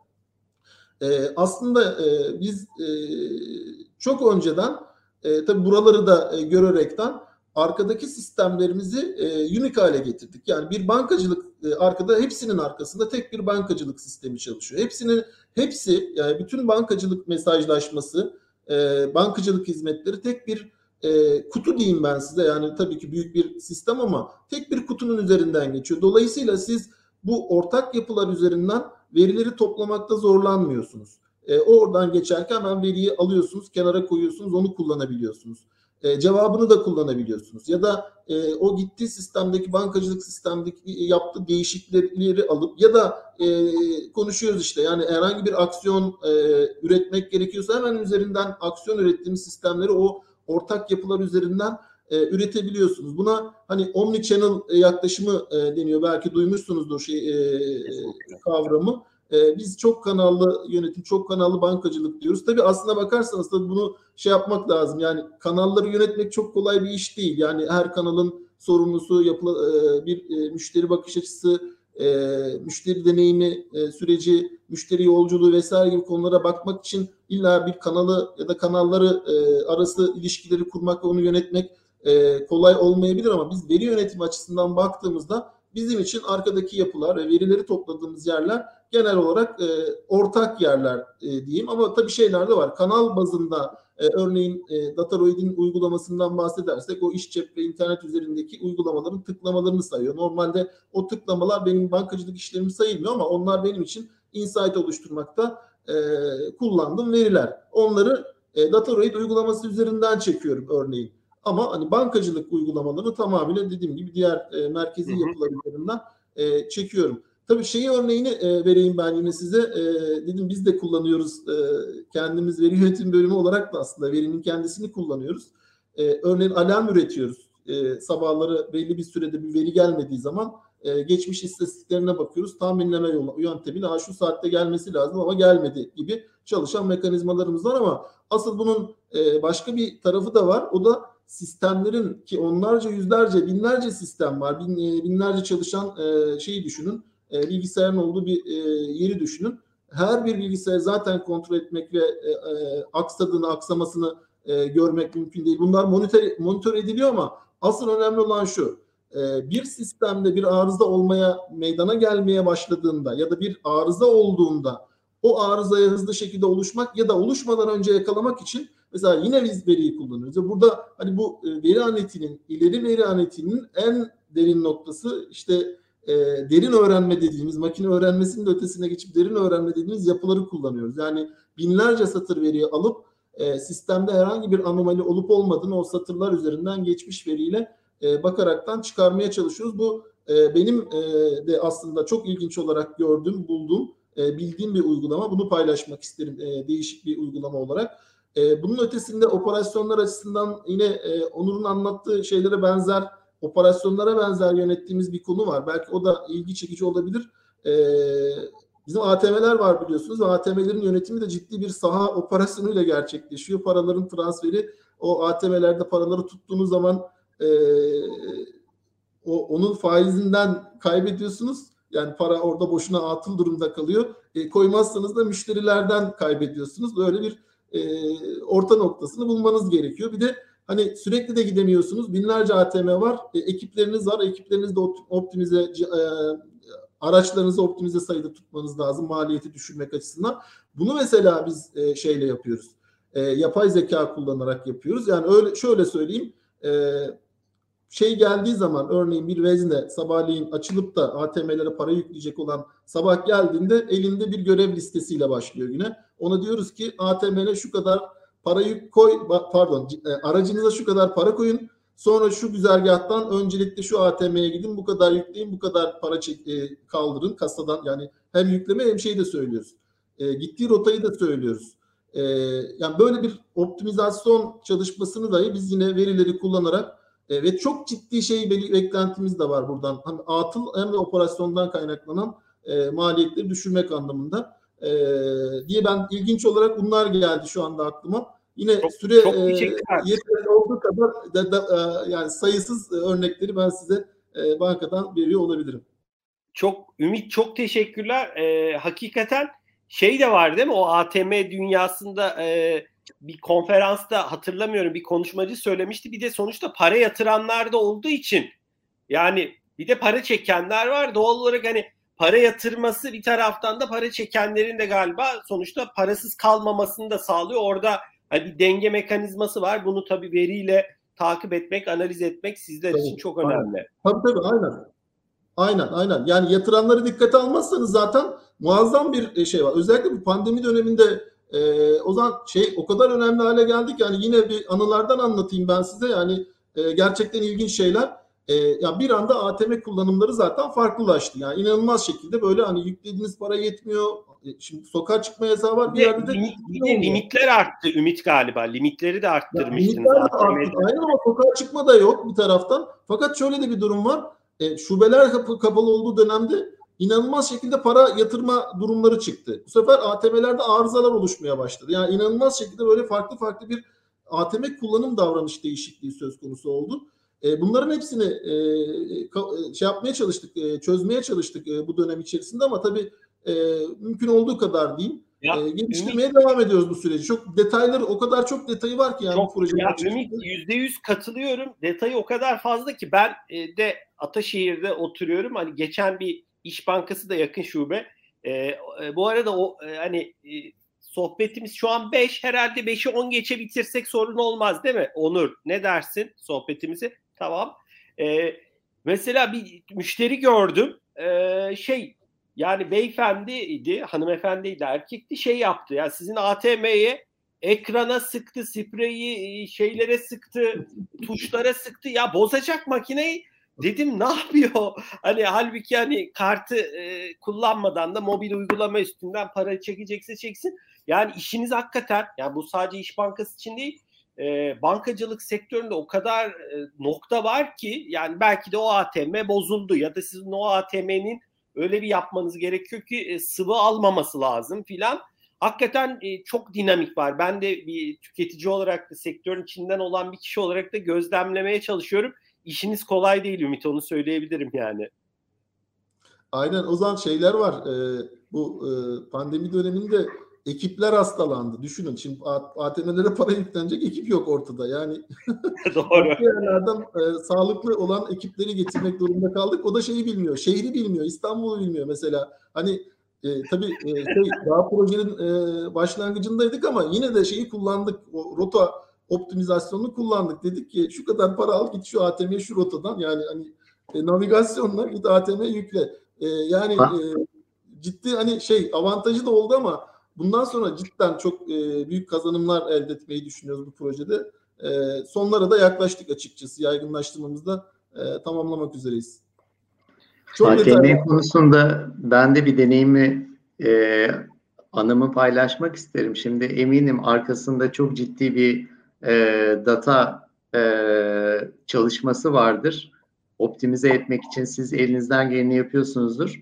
Speaker 3: e, aslında e, biz e, çok önceden e, tabii buraları da e, görerekten arkadaki sistemlerimizi e, unique hale getirdik. Yani bir bankacılık e, arkada hepsinin arkasında tek bir bankacılık sistemi çalışıyor. Hepsinin hepsi yani bütün bankacılık mesajlaşması, e, bankacılık hizmetleri tek bir e, kutu diyeyim ben size yani tabii ki büyük bir sistem ama tek bir kutunun üzerinden geçiyor. Dolayısıyla siz bu ortak yapılar üzerinden verileri toplamakta zorlanmıyorsunuz. E, oradan geçerken hemen veriyi alıyorsunuz, kenara koyuyorsunuz, onu kullanabiliyorsunuz. E, cevabını da kullanabiliyorsunuz. Ya da e, o gittiği sistemdeki bankacılık sistemdeki yaptığı değişiklikleri alıp ya da e, konuşuyoruz işte yani herhangi bir aksiyon e, üretmek gerekiyorsa hemen üzerinden aksiyon ürettiğimiz sistemleri o ortak yapılar üzerinden e, üretebiliyorsunuz. Buna hani omni channel e, yaklaşımı e, deniyor. Belki duymuşsunuzdur şey e, kavramı. E, biz çok kanallı yönetim, çok kanallı bankacılık diyoruz. Tabii aslına bakarsanız tabii bunu şey yapmak lazım. Yani kanalları yönetmek çok kolay bir iş değil. Yani her kanalın sorumlusu yapıla, e, bir e, müşteri bakış açısı, e, müşteri deneyimi e, süreci, müşteri yolculuğu vesaire gibi konulara bakmak için illa bir kanalı ya da kanalları e, arası ilişkileri kurmak ve onu yönetmek e, kolay olmayabilir ama biz veri yönetimi açısından baktığımızda bizim için arkadaki yapılar ve verileri topladığımız yerler genel olarak e, ortak yerler e, diyeyim ama tabii şeyler de var. Kanal bazında e, örneğin e, Dataroid'in uygulamasından bahsedersek o iş cep ve internet üzerindeki uygulamaların tıklamalarını sayıyor. Normalde o tıklamalar benim bankacılık işlerimi sayılmıyor ama onlar benim için insight oluşturmakta e, kullandığım veriler. Onları e, Dataroid uygulaması üzerinden çekiyorum örneğin. Ama hani bankacılık uygulamalarını tamamıyla dediğim gibi diğer e, merkezi yapılar üzerinden e, çekiyorum. Tabii şeyi örneğini e, vereyim ben yine size. E, dedim biz de kullanıyoruz. E, kendimiz veri yönetim bölümü olarak da aslında verinin kendisini kullanıyoruz. E, örneğin alarm üretiyoruz. E, sabahları belli bir sürede bir veri gelmediği zaman e, geçmiş istatistiklerine bakıyoruz. Tahminleme yöntemiyle ha şu saatte gelmesi lazım ama gelmedi gibi çalışan mekanizmalarımız var ama asıl bunun e, başka bir tarafı da var. O da sistemlerin ki onlarca yüzlerce binlerce sistem var. Bin, e, binlerce çalışan e, şeyi düşünün. E, bilgisayarın olduğu bir e, yeri düşünün. Her bir bilgisayarı zaten kontrol etmek ve e, e, aksadığını, aksamasını e, görmek mümkün değil. Bunlar monitör, monitör ediliyor ama asıl önemli olan şu. E, bir sistemde bir arıza olmaya, meydana gelmeye başladığında ya da bir arıza olduğunda o arızaya hızlı şekilde oluşmak ya da oluşmadan önce yakalamak için mesela yine biz veriyi kullanıyoruz. Burada hani bu e, veri anetinin, ileri veri anetinin en derin noktası işte e, derin öğrenme dediğimiz, makine öğrenmesinin de ötesine geçip derin öğrenme dediğimiz yapıları kullanıyoruz. Yani binlerce satır veriyi alıp e, sistemde herhangi bir anomali olup olmadığını o satırlar üzerinden geçmiş veriyle e, bakaraktan çıkarmaya çalışıyoruz. Bu e, benim e, de aslında çok ilginç olarak gördüğüm, bulduğum, e, bildiğim bir uygulama. Bunu paylaşmak isterim e, değişik bir uygulama olarak. E, bunun ötesinde operasyonlar açısından yine e, Onur'un anlattığı şeylere benzer, operasyonlara benzer yönettiğimiz bir konu var. Belki o da ilgi çekici olabilir. E, bizim ATM'ler var biliyorsunuz. ATM'lerin yönetimi de ciddi bir saha operasyonuyla gerçekleşiyor. Paraların transferi o ATM'lerde paraları tuttuğunuz zaman e, o onun faizinden kaybediyorsunuz. Yani para orada boşuna atıl durumda kalıyor. E, koymazsanız da müşterilerden kaybediyorsunuz. Böyle bir e, orta noktasını bulmanız gerekiyor. Bir de hani sürekli de gidemiyorsunuz. Binlerce ATM var. E, ekipleriniz var. Ekiplerinizi de optimize e, araçlarınızı optimize sayıda tutmanız lazım maliyeti düşürmek açısından. Bunu mesela biz e, şeyle yapıyoruz. E, yapay zeka kullanarak yapıyoruz. Yani öyle şöyle söyleyeyim. E, şey geldiği zaman örneğin bir vezne sabahleyin açılıp da ATM'lere para yükleyecek olan sabah geldiğinde elinde bir görev listesiyle başlıyor güne. Ona diyoruz ki ATM'ne şu kadar para yük koy pardon e, aracınıza şu kadar para koyun. Sonra şu güzergahtan öncelikle şu ATM'ye gidin bu kadar yükleyin bu kadar para çek, e, kaldırın kasadan yani hem yükleme hem şeyi de söylüyoruz. E, gittiği rotayı da söylüyoruz. E, yani böyle bir optimizasyon çalışmasını dahi biz yine verileri kullanarak e, ve çok ciddi şey beklentimiz de var buradan. Hem atıl hem de operasyondan kaynaklanan e, maliyetleri düşürmek anlamında. E, diye ben ilginç olarak bunlar geldi şu anda aklıma. Yine çok, süre çok e, yeterli olduğu kadar da, da, e, yani sayısız örnekleri ben size e, bankadan veriyor olabilirim.
Speaker 1: Çok Ümit çok teşekkürler. E, hakikaten şey de var değil mi? O ATM dünyasında e, bir konferansta hatırlamıyorum bir konuşmacı söylemişti. Bir de sonuçta para yatıranlar da olduğu için yani bir de para çekenler var. Doğal olarak hani para yatırması bir taraftan da para çekenlerin de galiba sonuçta parasız kalmamasını da sağlıyor. Orada hani bir denge mekanizması var. Bunu tabii veriyle takip etmek, analiz etmek sizler tabii, için çok aynen. önemli.
Speaker 3: Tabii tabii aynen. Aynen aynen. Yani yatıranları dikkate almazsanız zaten muazzam bir şey var. Özellikle bu pandemi döneminde e, o zaman şey o kadar önemli hale geldik yani yine bir anılardan anlatayım ben size yani e, gerçekten ilginç şeyler. E, ya bir anda ATM kullanımları zaten farklılaştı. Yani inanılmaz şekilde böyle hani yüklediğiniz para yetmiyor. E, şimdi sokağa çıkma yasağı var. Bir, bir yerde de,
Speaker 1: limit, bir de limitler arttı Ümit galiba. Limitleri de arttırmıştınız.
Speaker 3: limitler de arttı. Aynen ama sokağa çıkma da yok bir taraftan. Fakat şöyle de bir durum var. E, şubeler kapı, kapalı olduğu dönemde inanılmaz şekilde para yatırma durumları çıktı. Bu sefer ATM'lerde arızalar oluşmaya başladı. Yani inanılmaz şekilde böyle farklı farklı bir ATM kullanım davranış değişikliği söz konusu oldu. E, bunların hepsini e, e, şey yapmaya çalıştık, çözmeye çalıştık bu dönem içerisinde ama tabii mümkün olduğu kadar diyeyim. Ya, geliştirmeye Ümit, devam ediyoruz bu süreci. Çok detayları o kadar çok detayı var ki yani çok, bu projenin. Ya,
Speaker 1: Ümit yüzde yüz katılıyorum. Detayı o kadar fazla ki ben de Ataşehir'de oturuyorum. Hani geçen bir İş Bankası da yakın şube. E, e, bu arada o e, hani e, sohbetimiz şu an 5 herhalde 5'i 10 geçe bitirsek sorun olmaz değil mi? Onur ne dersin sohbetimizi? Tamam. E, mesela bir müşteri gördüm. E, şey yani beyefendiydi, hanımefendiydi, erkekti şey yaptı. Yani sizin ATM'ye ekrana sıktı, spreyi şeylere sıktı, tuşlara sıktı. Ya bozacak makineyi Dedim ne yapıyor? [LAUGHS] Hani halbuki hani kartı e, kullanmadan da mobil uygulama üstünden para çekecekse çeksin. Yani işiniz hakikaten yani bu sadece İş Bankası için değil e, bankacılık sektöründe o kadar e, nokta var ki yani belki de o ATM bozuldu ya da sizin o ATM'nin öyle bir yapmanız gerekiyor ki e, sıvı almaması lazım filan. Hakikaten e, çok dinamik var. Ben de bir tüketici olarak da sektörün içinden olan bir kişi olarak da gözlemlemeye çalışıyorum. İşiniz kolay değil Ümit onu söyleyebilirim yani.
Speaker 3: Aynen o zaman şeyler var. E, bu e, pandemi döneminde ekipler hastalandı. Düşünün şimdi ATM'lere para yüklenecek ekip yok ortada. Yani [LAUGHS] Doğru. yerlerden e, sağlıklı olan ekipleri getirmek durumunda kaldık. O da şeyi bilmiyor. Şehri bilmiyor. İstanbul'u bilmiyor mesela. Hani e, tabii e, şey, daha projenin e, başlangıcındaydık ama yine de şeyi kullandık. O rota optimizasyonunu kullandık. Dedik ki şu kadar para al git şu ATM'ye şu rotadan yani hani e, navigasyonla git ATM'ye yükle. E, yani e, ciddi hani şey avantajı da oldu ama bundan sonra cidden çok e, büyük kazanımlar elde etmeyi düşünüyoruz bu projede. E, sonlara da yaklaştık açıkçası yaygınlaştırmamızda e, tamamlamak üzereyiz.
Speaker 2: Çok konusunda ben de bir deneyimi e, anımı paylaşmak isterim. Şimdi eminim arkasında çok ciddi bir e, data e, çalışması vardır. Optimize etmek için siz elinizden geleni yapıyorsunuzdur.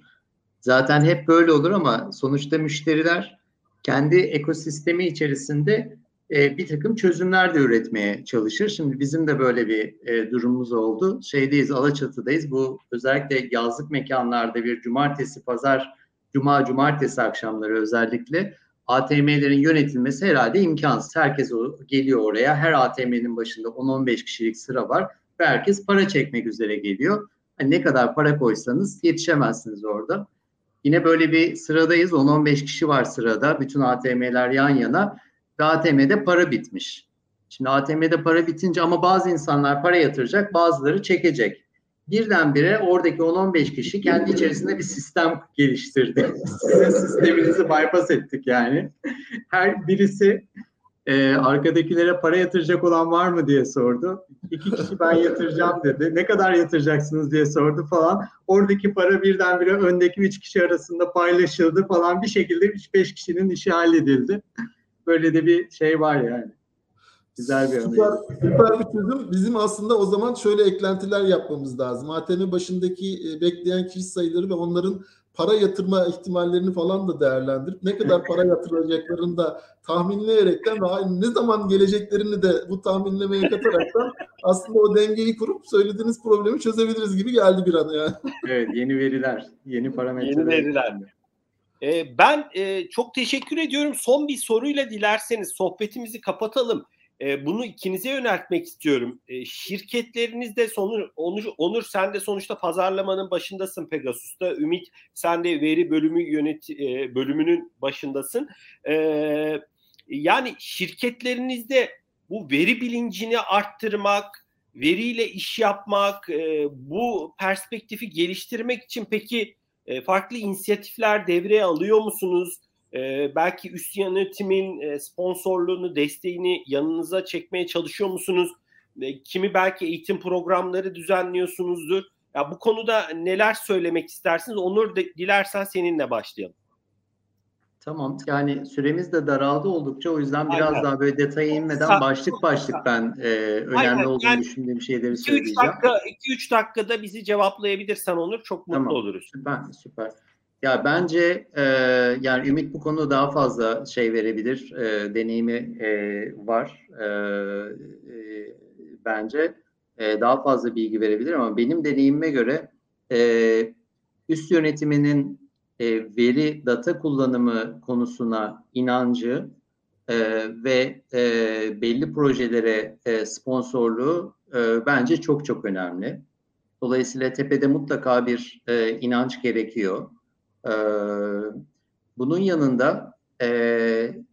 Speaker 2: Zaten hep böyle olur ama sonuçta müşteriler kendi ekosistemi içerisinde e, bir takım çözümler de üretmeye çalışır. Şimdi bizim de böyle bir e, durumumuz oldu. Şeydeyiz, Alaçatı'dayız. Bu özellikle yazlık mekanlarda bir cumartesi, pazar, cuma, cumartesi akşamları özellikle ATM'lerin yönetilmesi herhalde imkansız. Herkes geliyor oraya. Her ATM'nin başında 10-15 kişilik sıra var ve herkes para çekmek üzere geliyor. Yani ne kadar para koysanız yetişemezsiniz orada. Yine böyle bir sıradayız. 10-15 kişi var sırada. Bütün ATM'ler yan yana. Ve ATM'de para bitmiş. Şimdi ATM'de para bitince ama bazı insanlar para yatıracak, bazıları çekecek. Birdenbire oradaki 10-15 kişi kendi içerisinde bir sistem geliştirdi. [LAUGHS] Sizin sisteminizi bypass ettik yani. Her birisi e, arkadakilere para yatıracak olan var mı diye sordu. İki kişi ben yatıracağım dedi. Ne kadar yatıracaksınız diye sordu falan. Oradaki para birdenbire öndeki üç kişi arasında paylaşıldı falan. Bir şekilde 3-5 kişinin işi halledildi. Böyle de bir şey var yani. Güzel bir
Speaker 3: süper, süper bir çözüm. Bizim aslında o zaman şöyle eklentiler yapmamız lazım. ATM başındaki e, bekleyen kişi sayıları ve onların para yatırma ihtimallerini falan da değerlendirip ne kadar para yatıracaklarını da tahminleyerekten ve ne zaman geleceklerini de bu tahminlemeye kataraktan aslında o dengeyi kurup söylediğiniz problemi çözebiliriz gibi geldi bir an yani.
Speaker 2: Evet yeni veriler, yeni parametreler.
Speaker 1: Yeni veriler mi? Ee, ben e, çok teşekkür ediyorum. Son bir soruyla dilerseniz sohbetimizi kapatalım. E, bunu ikinize yöneltmek istiyorum. E, şirketlerinizde sonu, Onur, Onur sen de sonuçta pazarlamanın başındasın Pegasus'ta. Ümit sen de veri bölümü yönet e, bölümünün başındasın. E, yani şirketlerinizde bu veri bilincini arttırmak, veriyle iş yapmak, e, bu perspektifi geliştirmek için peki e, farklı inisiyatifler devreye alıyor musunuz? E, belki üst yönetimin e, sponsorluğunu, desteğini yanınıza çekmeye çalışıyor musunuz? E, kimi belki eğitim programları düzenliyorsunuzdur. Ya bu konuda neler söylemek istersiniz? Onur de, dilersen seninle başlayalım.
Speaker 2: Tamam yani süremiz de daraldı oldukça o yüzden biraz Aynen. daha böyle detaya inmeden başlık başlık ben e, önemli Aynen. olduğunu yani düşündüğüm şeyleri söyleyeceğim. 2-3
Speaker 1: dakika, 2-3 dakikada bizi cevaplayabilirsen Onur çok mutlu tamam. oluruz.
Speaker 2: Süper süper. Ya bence e, yani Ümit bu konuda daha fazla şey verebilir. E, deneyimi e, var e, e, bence. E, daha fazla bilgi verebilir ama benim deneyimime göre e, üst yönetiminin e, veri data kullanımı konusuna inancı e, ve e, belli projelere e, sponsorluğu e, bence çok çok önemli. Dolayısıyla tepede mutlaka bir e, inanç gerekiyor. E, bunun yanında e,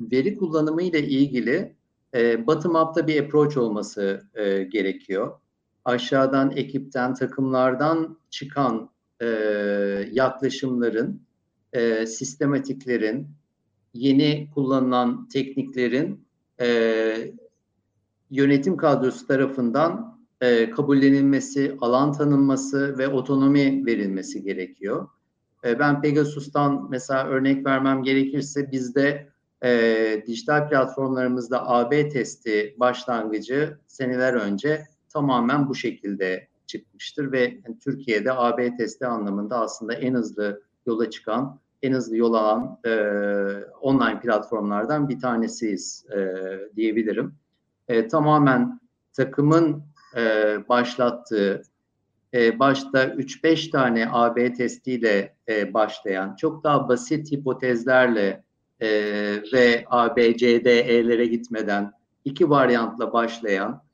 Speaker 2: veri kullanımı ile ilgili e, bottom up'ta bir approach olması e, gerekiyor. Aşağıdan ekipten, takımlardan çıkan e, yaklaşımların, e, sistematiklerin, yeni kullanılan tekniklerin e, yönetim kadrosu tarafından e, kabullenilmesi, alan tanınması ve otonomi verilmesi gerekiyor. E, ben Pegasus'tan mesela örnek vermem gerekirse bizde e, dijital platformlarımızda AB testi başlangıcı seneler önce tamamen bu şekilde çıkmıştır ve yani Türkiye'de AB testi anlamında aslında en hızlı yola çıkan, en hızlı yol alan e, online platformlardan bir tanesiyiz e, diyebilirim. E, tamamen takımın e, başlattığı, e, başta 3-5 tane AB testiyle e, başlayan, çok daha basit hipotezlerle e, ve A, B, C, D, E'lere gitmeden iki varyantla başlayan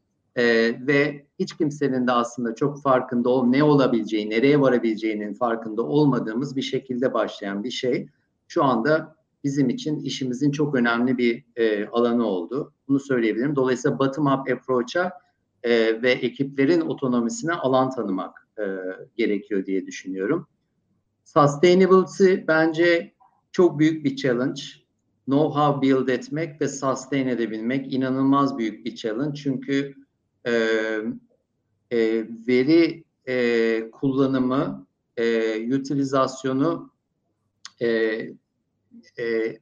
Speaker 2: ve hiç kimsenin de aslında çok farkında ol ne olabileceği, nereye varabileceğinin farkında olmadığımız bir şekilde başlayan bir şey. Şu anda bizim için işimizin çok önemli bir e, alanı oldu. Bunu söyleyebilirim. Dolayısıyla bottom up approach'a e, ve ekiplerin otonomisine alan tanımak e, gerekiyor diye düşünüyorum. Sustainability bence çok büyük bir challenge. Know-how build etmek ve sustain edebilmek inanılmaz büyük bir challenge. Çünkü e, e, veri e, kullanımı, e, utilizasyonu e, e,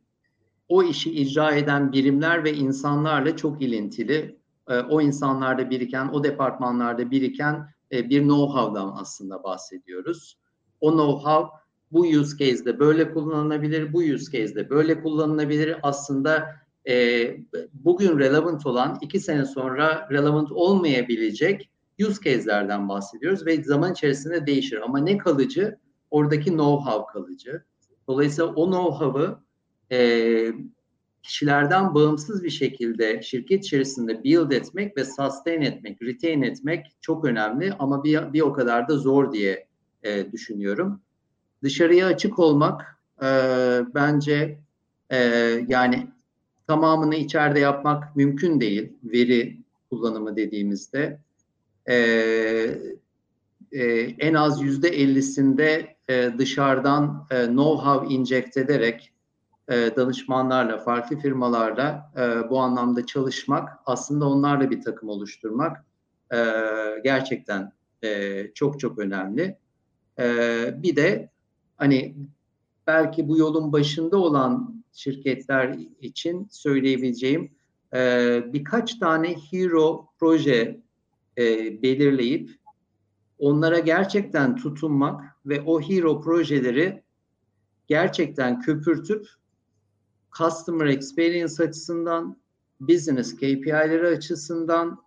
Speaker 2: o işi icra eden birimler ve insanlarla çok ilintili. E, o insanlarda biriken, o departmanlarda biriken e, bir know-how'dan aslında bahsediyoruz. O know-how bu use case'de böyle kullanılabilir, bu use case'de böyle kullanılabilir. Aslında e, bugün relevant olan, iki sene sonra relevant olmayabilecek use case'lerden bahsediyoruz ve zaman içerisinde değişir. Ama ne kalıcı? Oradaki know-how kalıcı. Dolayısıyla o know-how'ı e, kişilerden bağımsız bir şekilde şirket içerisinde build etmek ve sustain etmek, retain etmek çok önemli ama bir, bir o kadar da zor diye e, düşünüyorum. Dışarıya açık olmak e, bence e, yani tamamını içeride yapmak mümkün değil veri kullanımı dediğimizde. E, e, en az yüzde ellisinde e, dışarıdan e, know-how inject ederek e, danışmanlarla, farklı firmalarla e, bu anlamda çalışmak, aslında onlarla bir takım oluşturmak e, gerçekten çok çok önemli. Bir de hani belki bu yolun başında olan şirketler için söyleyebileceğim birkaç tane hero proje belirleyip onlara gerçekten tutunmak ve o hero projeleri gerçekten köpürtüp customer experience açısından, business KPI'leri açısından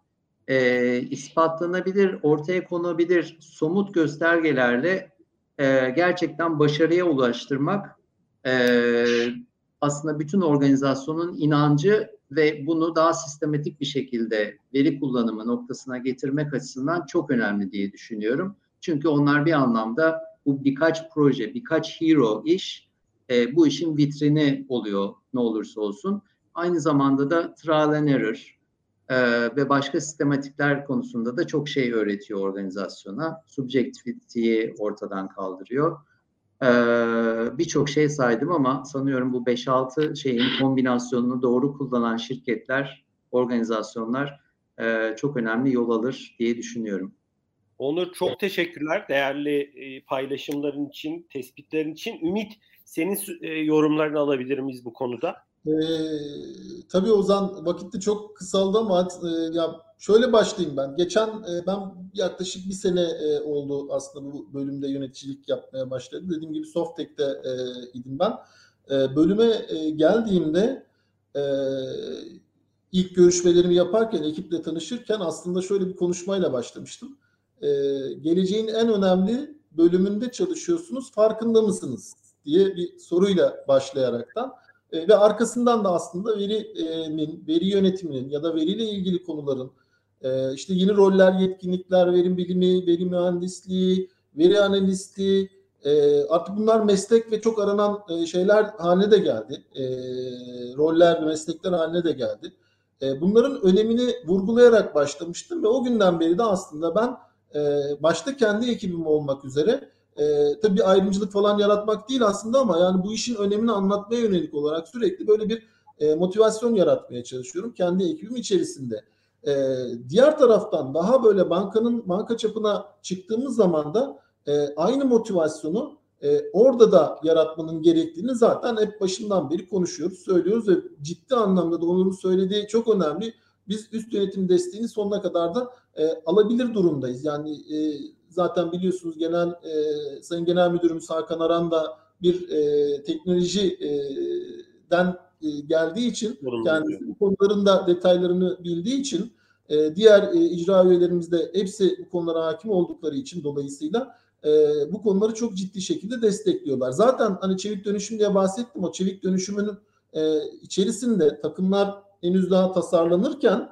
Speaker 2: e, ispatlanabilir, ortaya konabilir somut göstergelerle e, gerçekten başarıya ulaştırmak e, aslında bütün organizasyonun inancı ve bunu daha sistematik bir şekilde veri kullanımı noktasına getirmek açısından çok önemli diye düşünüyorum. Çünkü onlar bir anlamda bu birkaç proje, birkaç hero iş e, bu işin vitrini oluyor ne olursa olsun. Aynı zamanda da trial and error e, ve başka sistematikler konusunda da çok şey öğretiyor organizasyona. Subjectivity'yi ortadan kaldırıyor. E, Birçok şey saydım ama sanıyorum bu 5-6 şeyin kombinasyonunu doğru kullanan şirketler, organizasyonlar e, çok önemli yol alır diye düşünüyorum.
Speaker 1: Onur çok teşekkürler değerli e, paylaşımların için, tespitlerin için. Ümit senin e, yorumlarını alabilir miyiz bu konuda?
Speaker 3: Ee, tabii Ozan vakitte çok kısaldı ama e, ya şöyle başlayayım ben. Geçen e, ben yaklaşık bir sene e, oldu aslında bu bölümde yöneticilik yapmaya başladım. Dediğim gibi Softek'te e, idim ben. E, bölüme e, geldiğimde e, ilk görüşmelerimi yaparken, ekiple tanışırken aslında şöyle bir konuşmayla başlamıştım. E, geleceğin en önemli bölümünde çalışıyorsunuz, farkında mısınız? Diye bir soruyla başlayaraktan e, ve arkasından da aslında verinin, veri yönetiminin ya da veriyle ilgili konuların e, işte yeni roller, yetkinlikler, verim bilimi, veri mühendisliği, veri analisti, e, artık bunlar meslek ve çok aranan e, şeyler haline de geldi. E, roller ve meslekler haline de geldi. E, bunların önemini vurgulayarak başlamıştım ve o günden beri de aslında ben e, başta kendi ekibim olmak üzere e, tabii bir ayrımcılık falan yaratmak değil aslında ama yani bu işin önemini anlatmaya yönelik olarak sürekli böyle bir e, motivasyon yaratmaya çalışıyorum kendi ekibim içerisinde. E, diğer taraftan daha böyle bankanın banka çapına çıktığımız zaman da e, aynı motivasyonu e, orada da yaratmanın gerektiğini zaten hep başından beri konuşuyoruz, söylüyoruz ve ciddi anlamda da Onur'un söylediği çok önemli. Biz üst yönetim desteğini sonuna kadar da e, alabilir durumdayız. Yani e, zaten biliyorsunuz genel e, Sayın Genel Müdürümüz Hakan Aran da bir e, teknolojiden e, geldiği için yani bu konuların da detaylarını bildiği için e, diğer e, icra üyelerimiz de hepsi bu konulara hakim oldukları için dolayısıyla e, bu konuları çok ciddi şekilde destekliyorlar. Zaten hani çevik dönüşüm diye bahsettim. O çevik dönüşümün e, içerisinde takımlar henüz daha tasarlanırken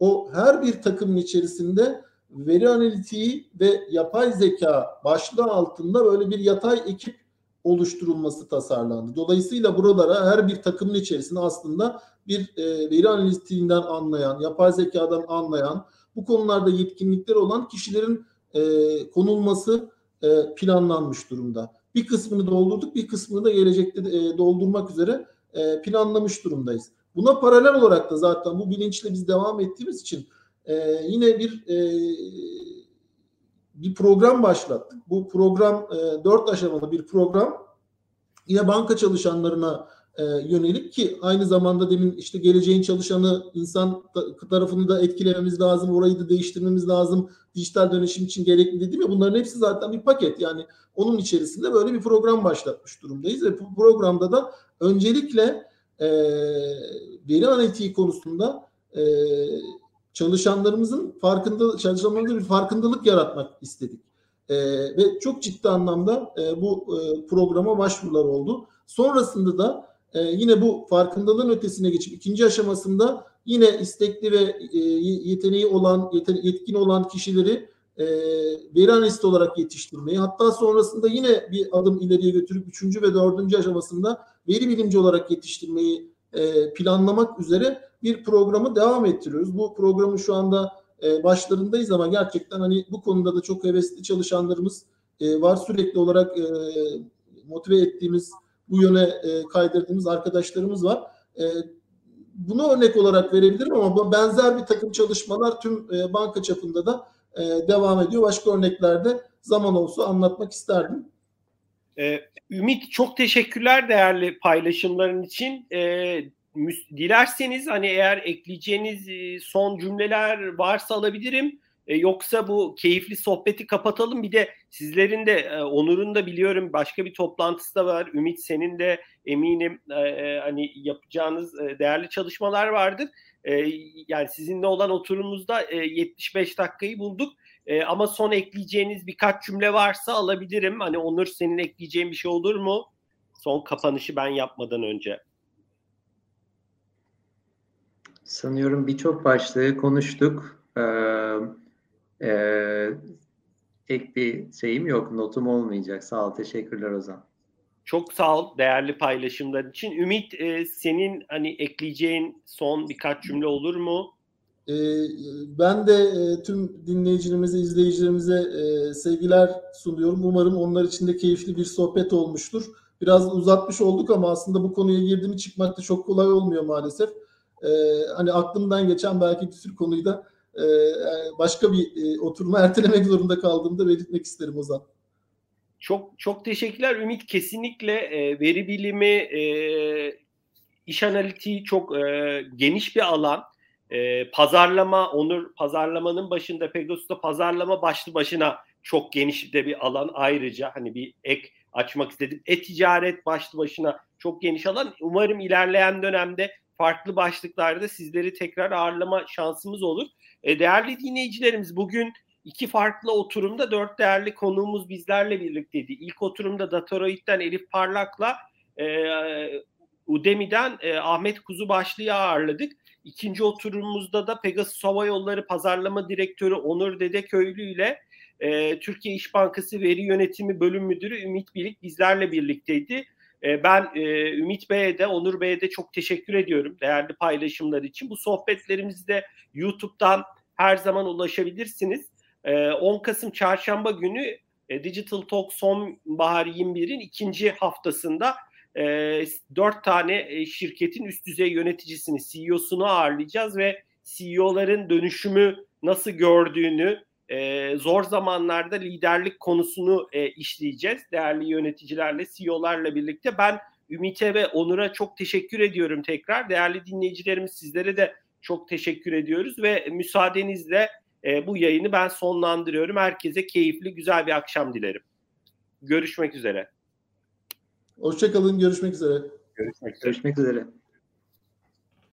Speaker 3: o her bir takımın içerisinde veri analitiği ve yapay zeka başlığı altında böyle bir yatay ekip oluşturulması tasarlandı. Dolayısıyla buralara her bir takımın içerisinde aslında bir e, veri analitiğinden anlayan, yapay zekadan anlayan, bu konularda yetkinlikleri olan kişilerin e, konulması e, planlanmış durumda. Bir kısmını doldurduk, bir kısmını da gelecekte e, doldurmak üzere e, planlamış durumdayız. Buna paralel olarak da zaten bu bilinçle biz devam ettiğimiz için e, yine bir e, bir program başlattık. Bu program e, dört aşamalı bir program. Yine banka çalışanlarına e, yönelik ki aynı zamanda demin işte geleceğin çalışanı insan tarafını da etkilememiz lazım, orayı da değiştirmemiz lazım. Dijital dönüşüm için gerekli dedim ya bunların hepsi zaten bir paket. Yani onun içerisinde böyle bir program başlatmış durumdayız ve bu programda da öncelikle e, veri analitiği konusunda e, çalışanlarımızın farkında çalışanlarımızda bir farkındalık yaratmak istedik. E, ve çok ciddi anlamda e, bu e, programa başvurular oldu. Sonrasında da e, yine bu farkındalığın ötesine geçip ikinci aşamasında yine istekli ve e, yeteneği olan, yetkin olan kişileri e, veri analisti olarak yetiştirmeyi hatta sonrasında yine bir adım ileriye götürüp üçüncü ve dördüncü aşamasında veri bilimci olarak yetiştirmeyi e, planlamak üzere bir programı devam ettiriyoruz. Bu programın şu anda e, başlarındayız ama gerçekten hani bu konuda da çok hevesli çalışanlarımız e, var. Sürekli olarak e, motive ettiğimiz bu yöne e, kaydırdığımız arkadaşlarımız var. Bunu örnek olarak verebilirim ama benzer bir takım çalışmalar tüm banka çapında da devam ediyor. Başka örneklerde zaman olsa anlatmak isterdim.
Speaker 1: Ümit çok teşekkürler değerli paylaşımların için. Ee, dilerseniz hani eğer ekleyeceğiniz e, son cümleler varsa alabilirim. E, yoksa bu keyifli sohbeti kapatalım. Bir de sizlerin de e, Onur'un da biliyorum başka bir toplantısı da var. Ümit senin de eminim hani yapacağınız değerli çalışmalar vardır. Yani sizinle olan oturumumuzda e, 75 dakikayı bulduk. Ama son ekleyeceğiniz birkaç cümle varsa alabilirim. Hani Onur senin ekleyeceğin bir şey olur mu? Son kapanışı ben yapmadan önce.
Speaker 2: Sanıyorum birçok başlığı konuştuk. Ee, e, ek bir şeyim yok, notum olmayacak. Sağ ol, teşekkürler Ozan.
Speaker 1: Çok sağ ol değerli paylaşımlar için. Ümit e, senin hani ekleyeceğin son birkaç cümle olur mu?
Speaker 3: E, ben de e, tüm dinleyicilerimize, izleyicilerimize e, sevgiler sunuyorum. Umarım onlar için de keyifli bir sohbet olmuştur. Biraz uzatmış olduk ama aslında bu konuya girdiğimi çıkmak da çok kolay olmuyor maalesef. E, hani aklımdan geçen belki bir sürü konuyu da e, başka bir e, oturma [LAUGHS] ertelemek zorunda kaldığımda belirtmek isterim Ozan.
Speaker 1: Çok çok teşekkürler Ümit. Kesinlikle e, veri bilimi, e, iş analitiği çok e, geniş bir alan. E, pazarlama, Onur pazarlamanın başında Pegasus'ta pazarlama başlı başına çok geniş de bir alan ayrıca hani bir ek açmak istedim. E-ticaret başlı başına çok geniş alan. Umarım ilerleyen dönemde farklı başlıklarda sizleri tekrar ağırlama şansımız olur. E, değerli dinleyicilerimiz bugün iki farklı oturumda dört değerli konuğumuz bizlerle birlikteydi. İlk oturumda Datoroid'den Elif Parlak'la e, Udemy'den e, Ahmet Kuzubaşlı'yı ağırladık. İkinci oturumumuzda da Pegasus Hava Yolları Pazarlama Direktörü Onur Dedeköylü ile e, Türkiye İş Bankası Veri Yönetimi Bölüm Müdürü Ümit Bilik bizlerle birlikteydi. E, ben e, Ümit Bey'e de Onur Bey'e de çok teşekkür ediyorum değerli paylaşımlar için. Bu sohbetlerimizi de YouTube'dan her zaman ulaşabilirsiniz. 10 Kasım Çarşamba günü Digital Talk Sonbahar 21'in ikinci haftasında dört tane şirketin üst düzey yöneticisini, CEO'sunu ağırlayacağız ve CEO'ların dönüşümü nasıl gördüğünü, e, zor zamanlarda liderlik konusunu e, işleyeceğiz. Değerli yöneticilerle, CEO'larla birlikte. Ben Ümit'e ve Onur'a çok teşekkür ediyorum tekrar. Değerli dinleyicilerimiz sizlere de çok teşekkür ediyoruz ve müsaadenizle e, bu yayını ben sonlandırıyorum. Herkese keyifli, güzel bir akşam dilerim. Görüşmek üzere.
Speaker 3: Hoşçakalın, görüşmek üzere.
Speaker 1: Görüşmek üzere.
Speaker 2: Görüşmek üzere.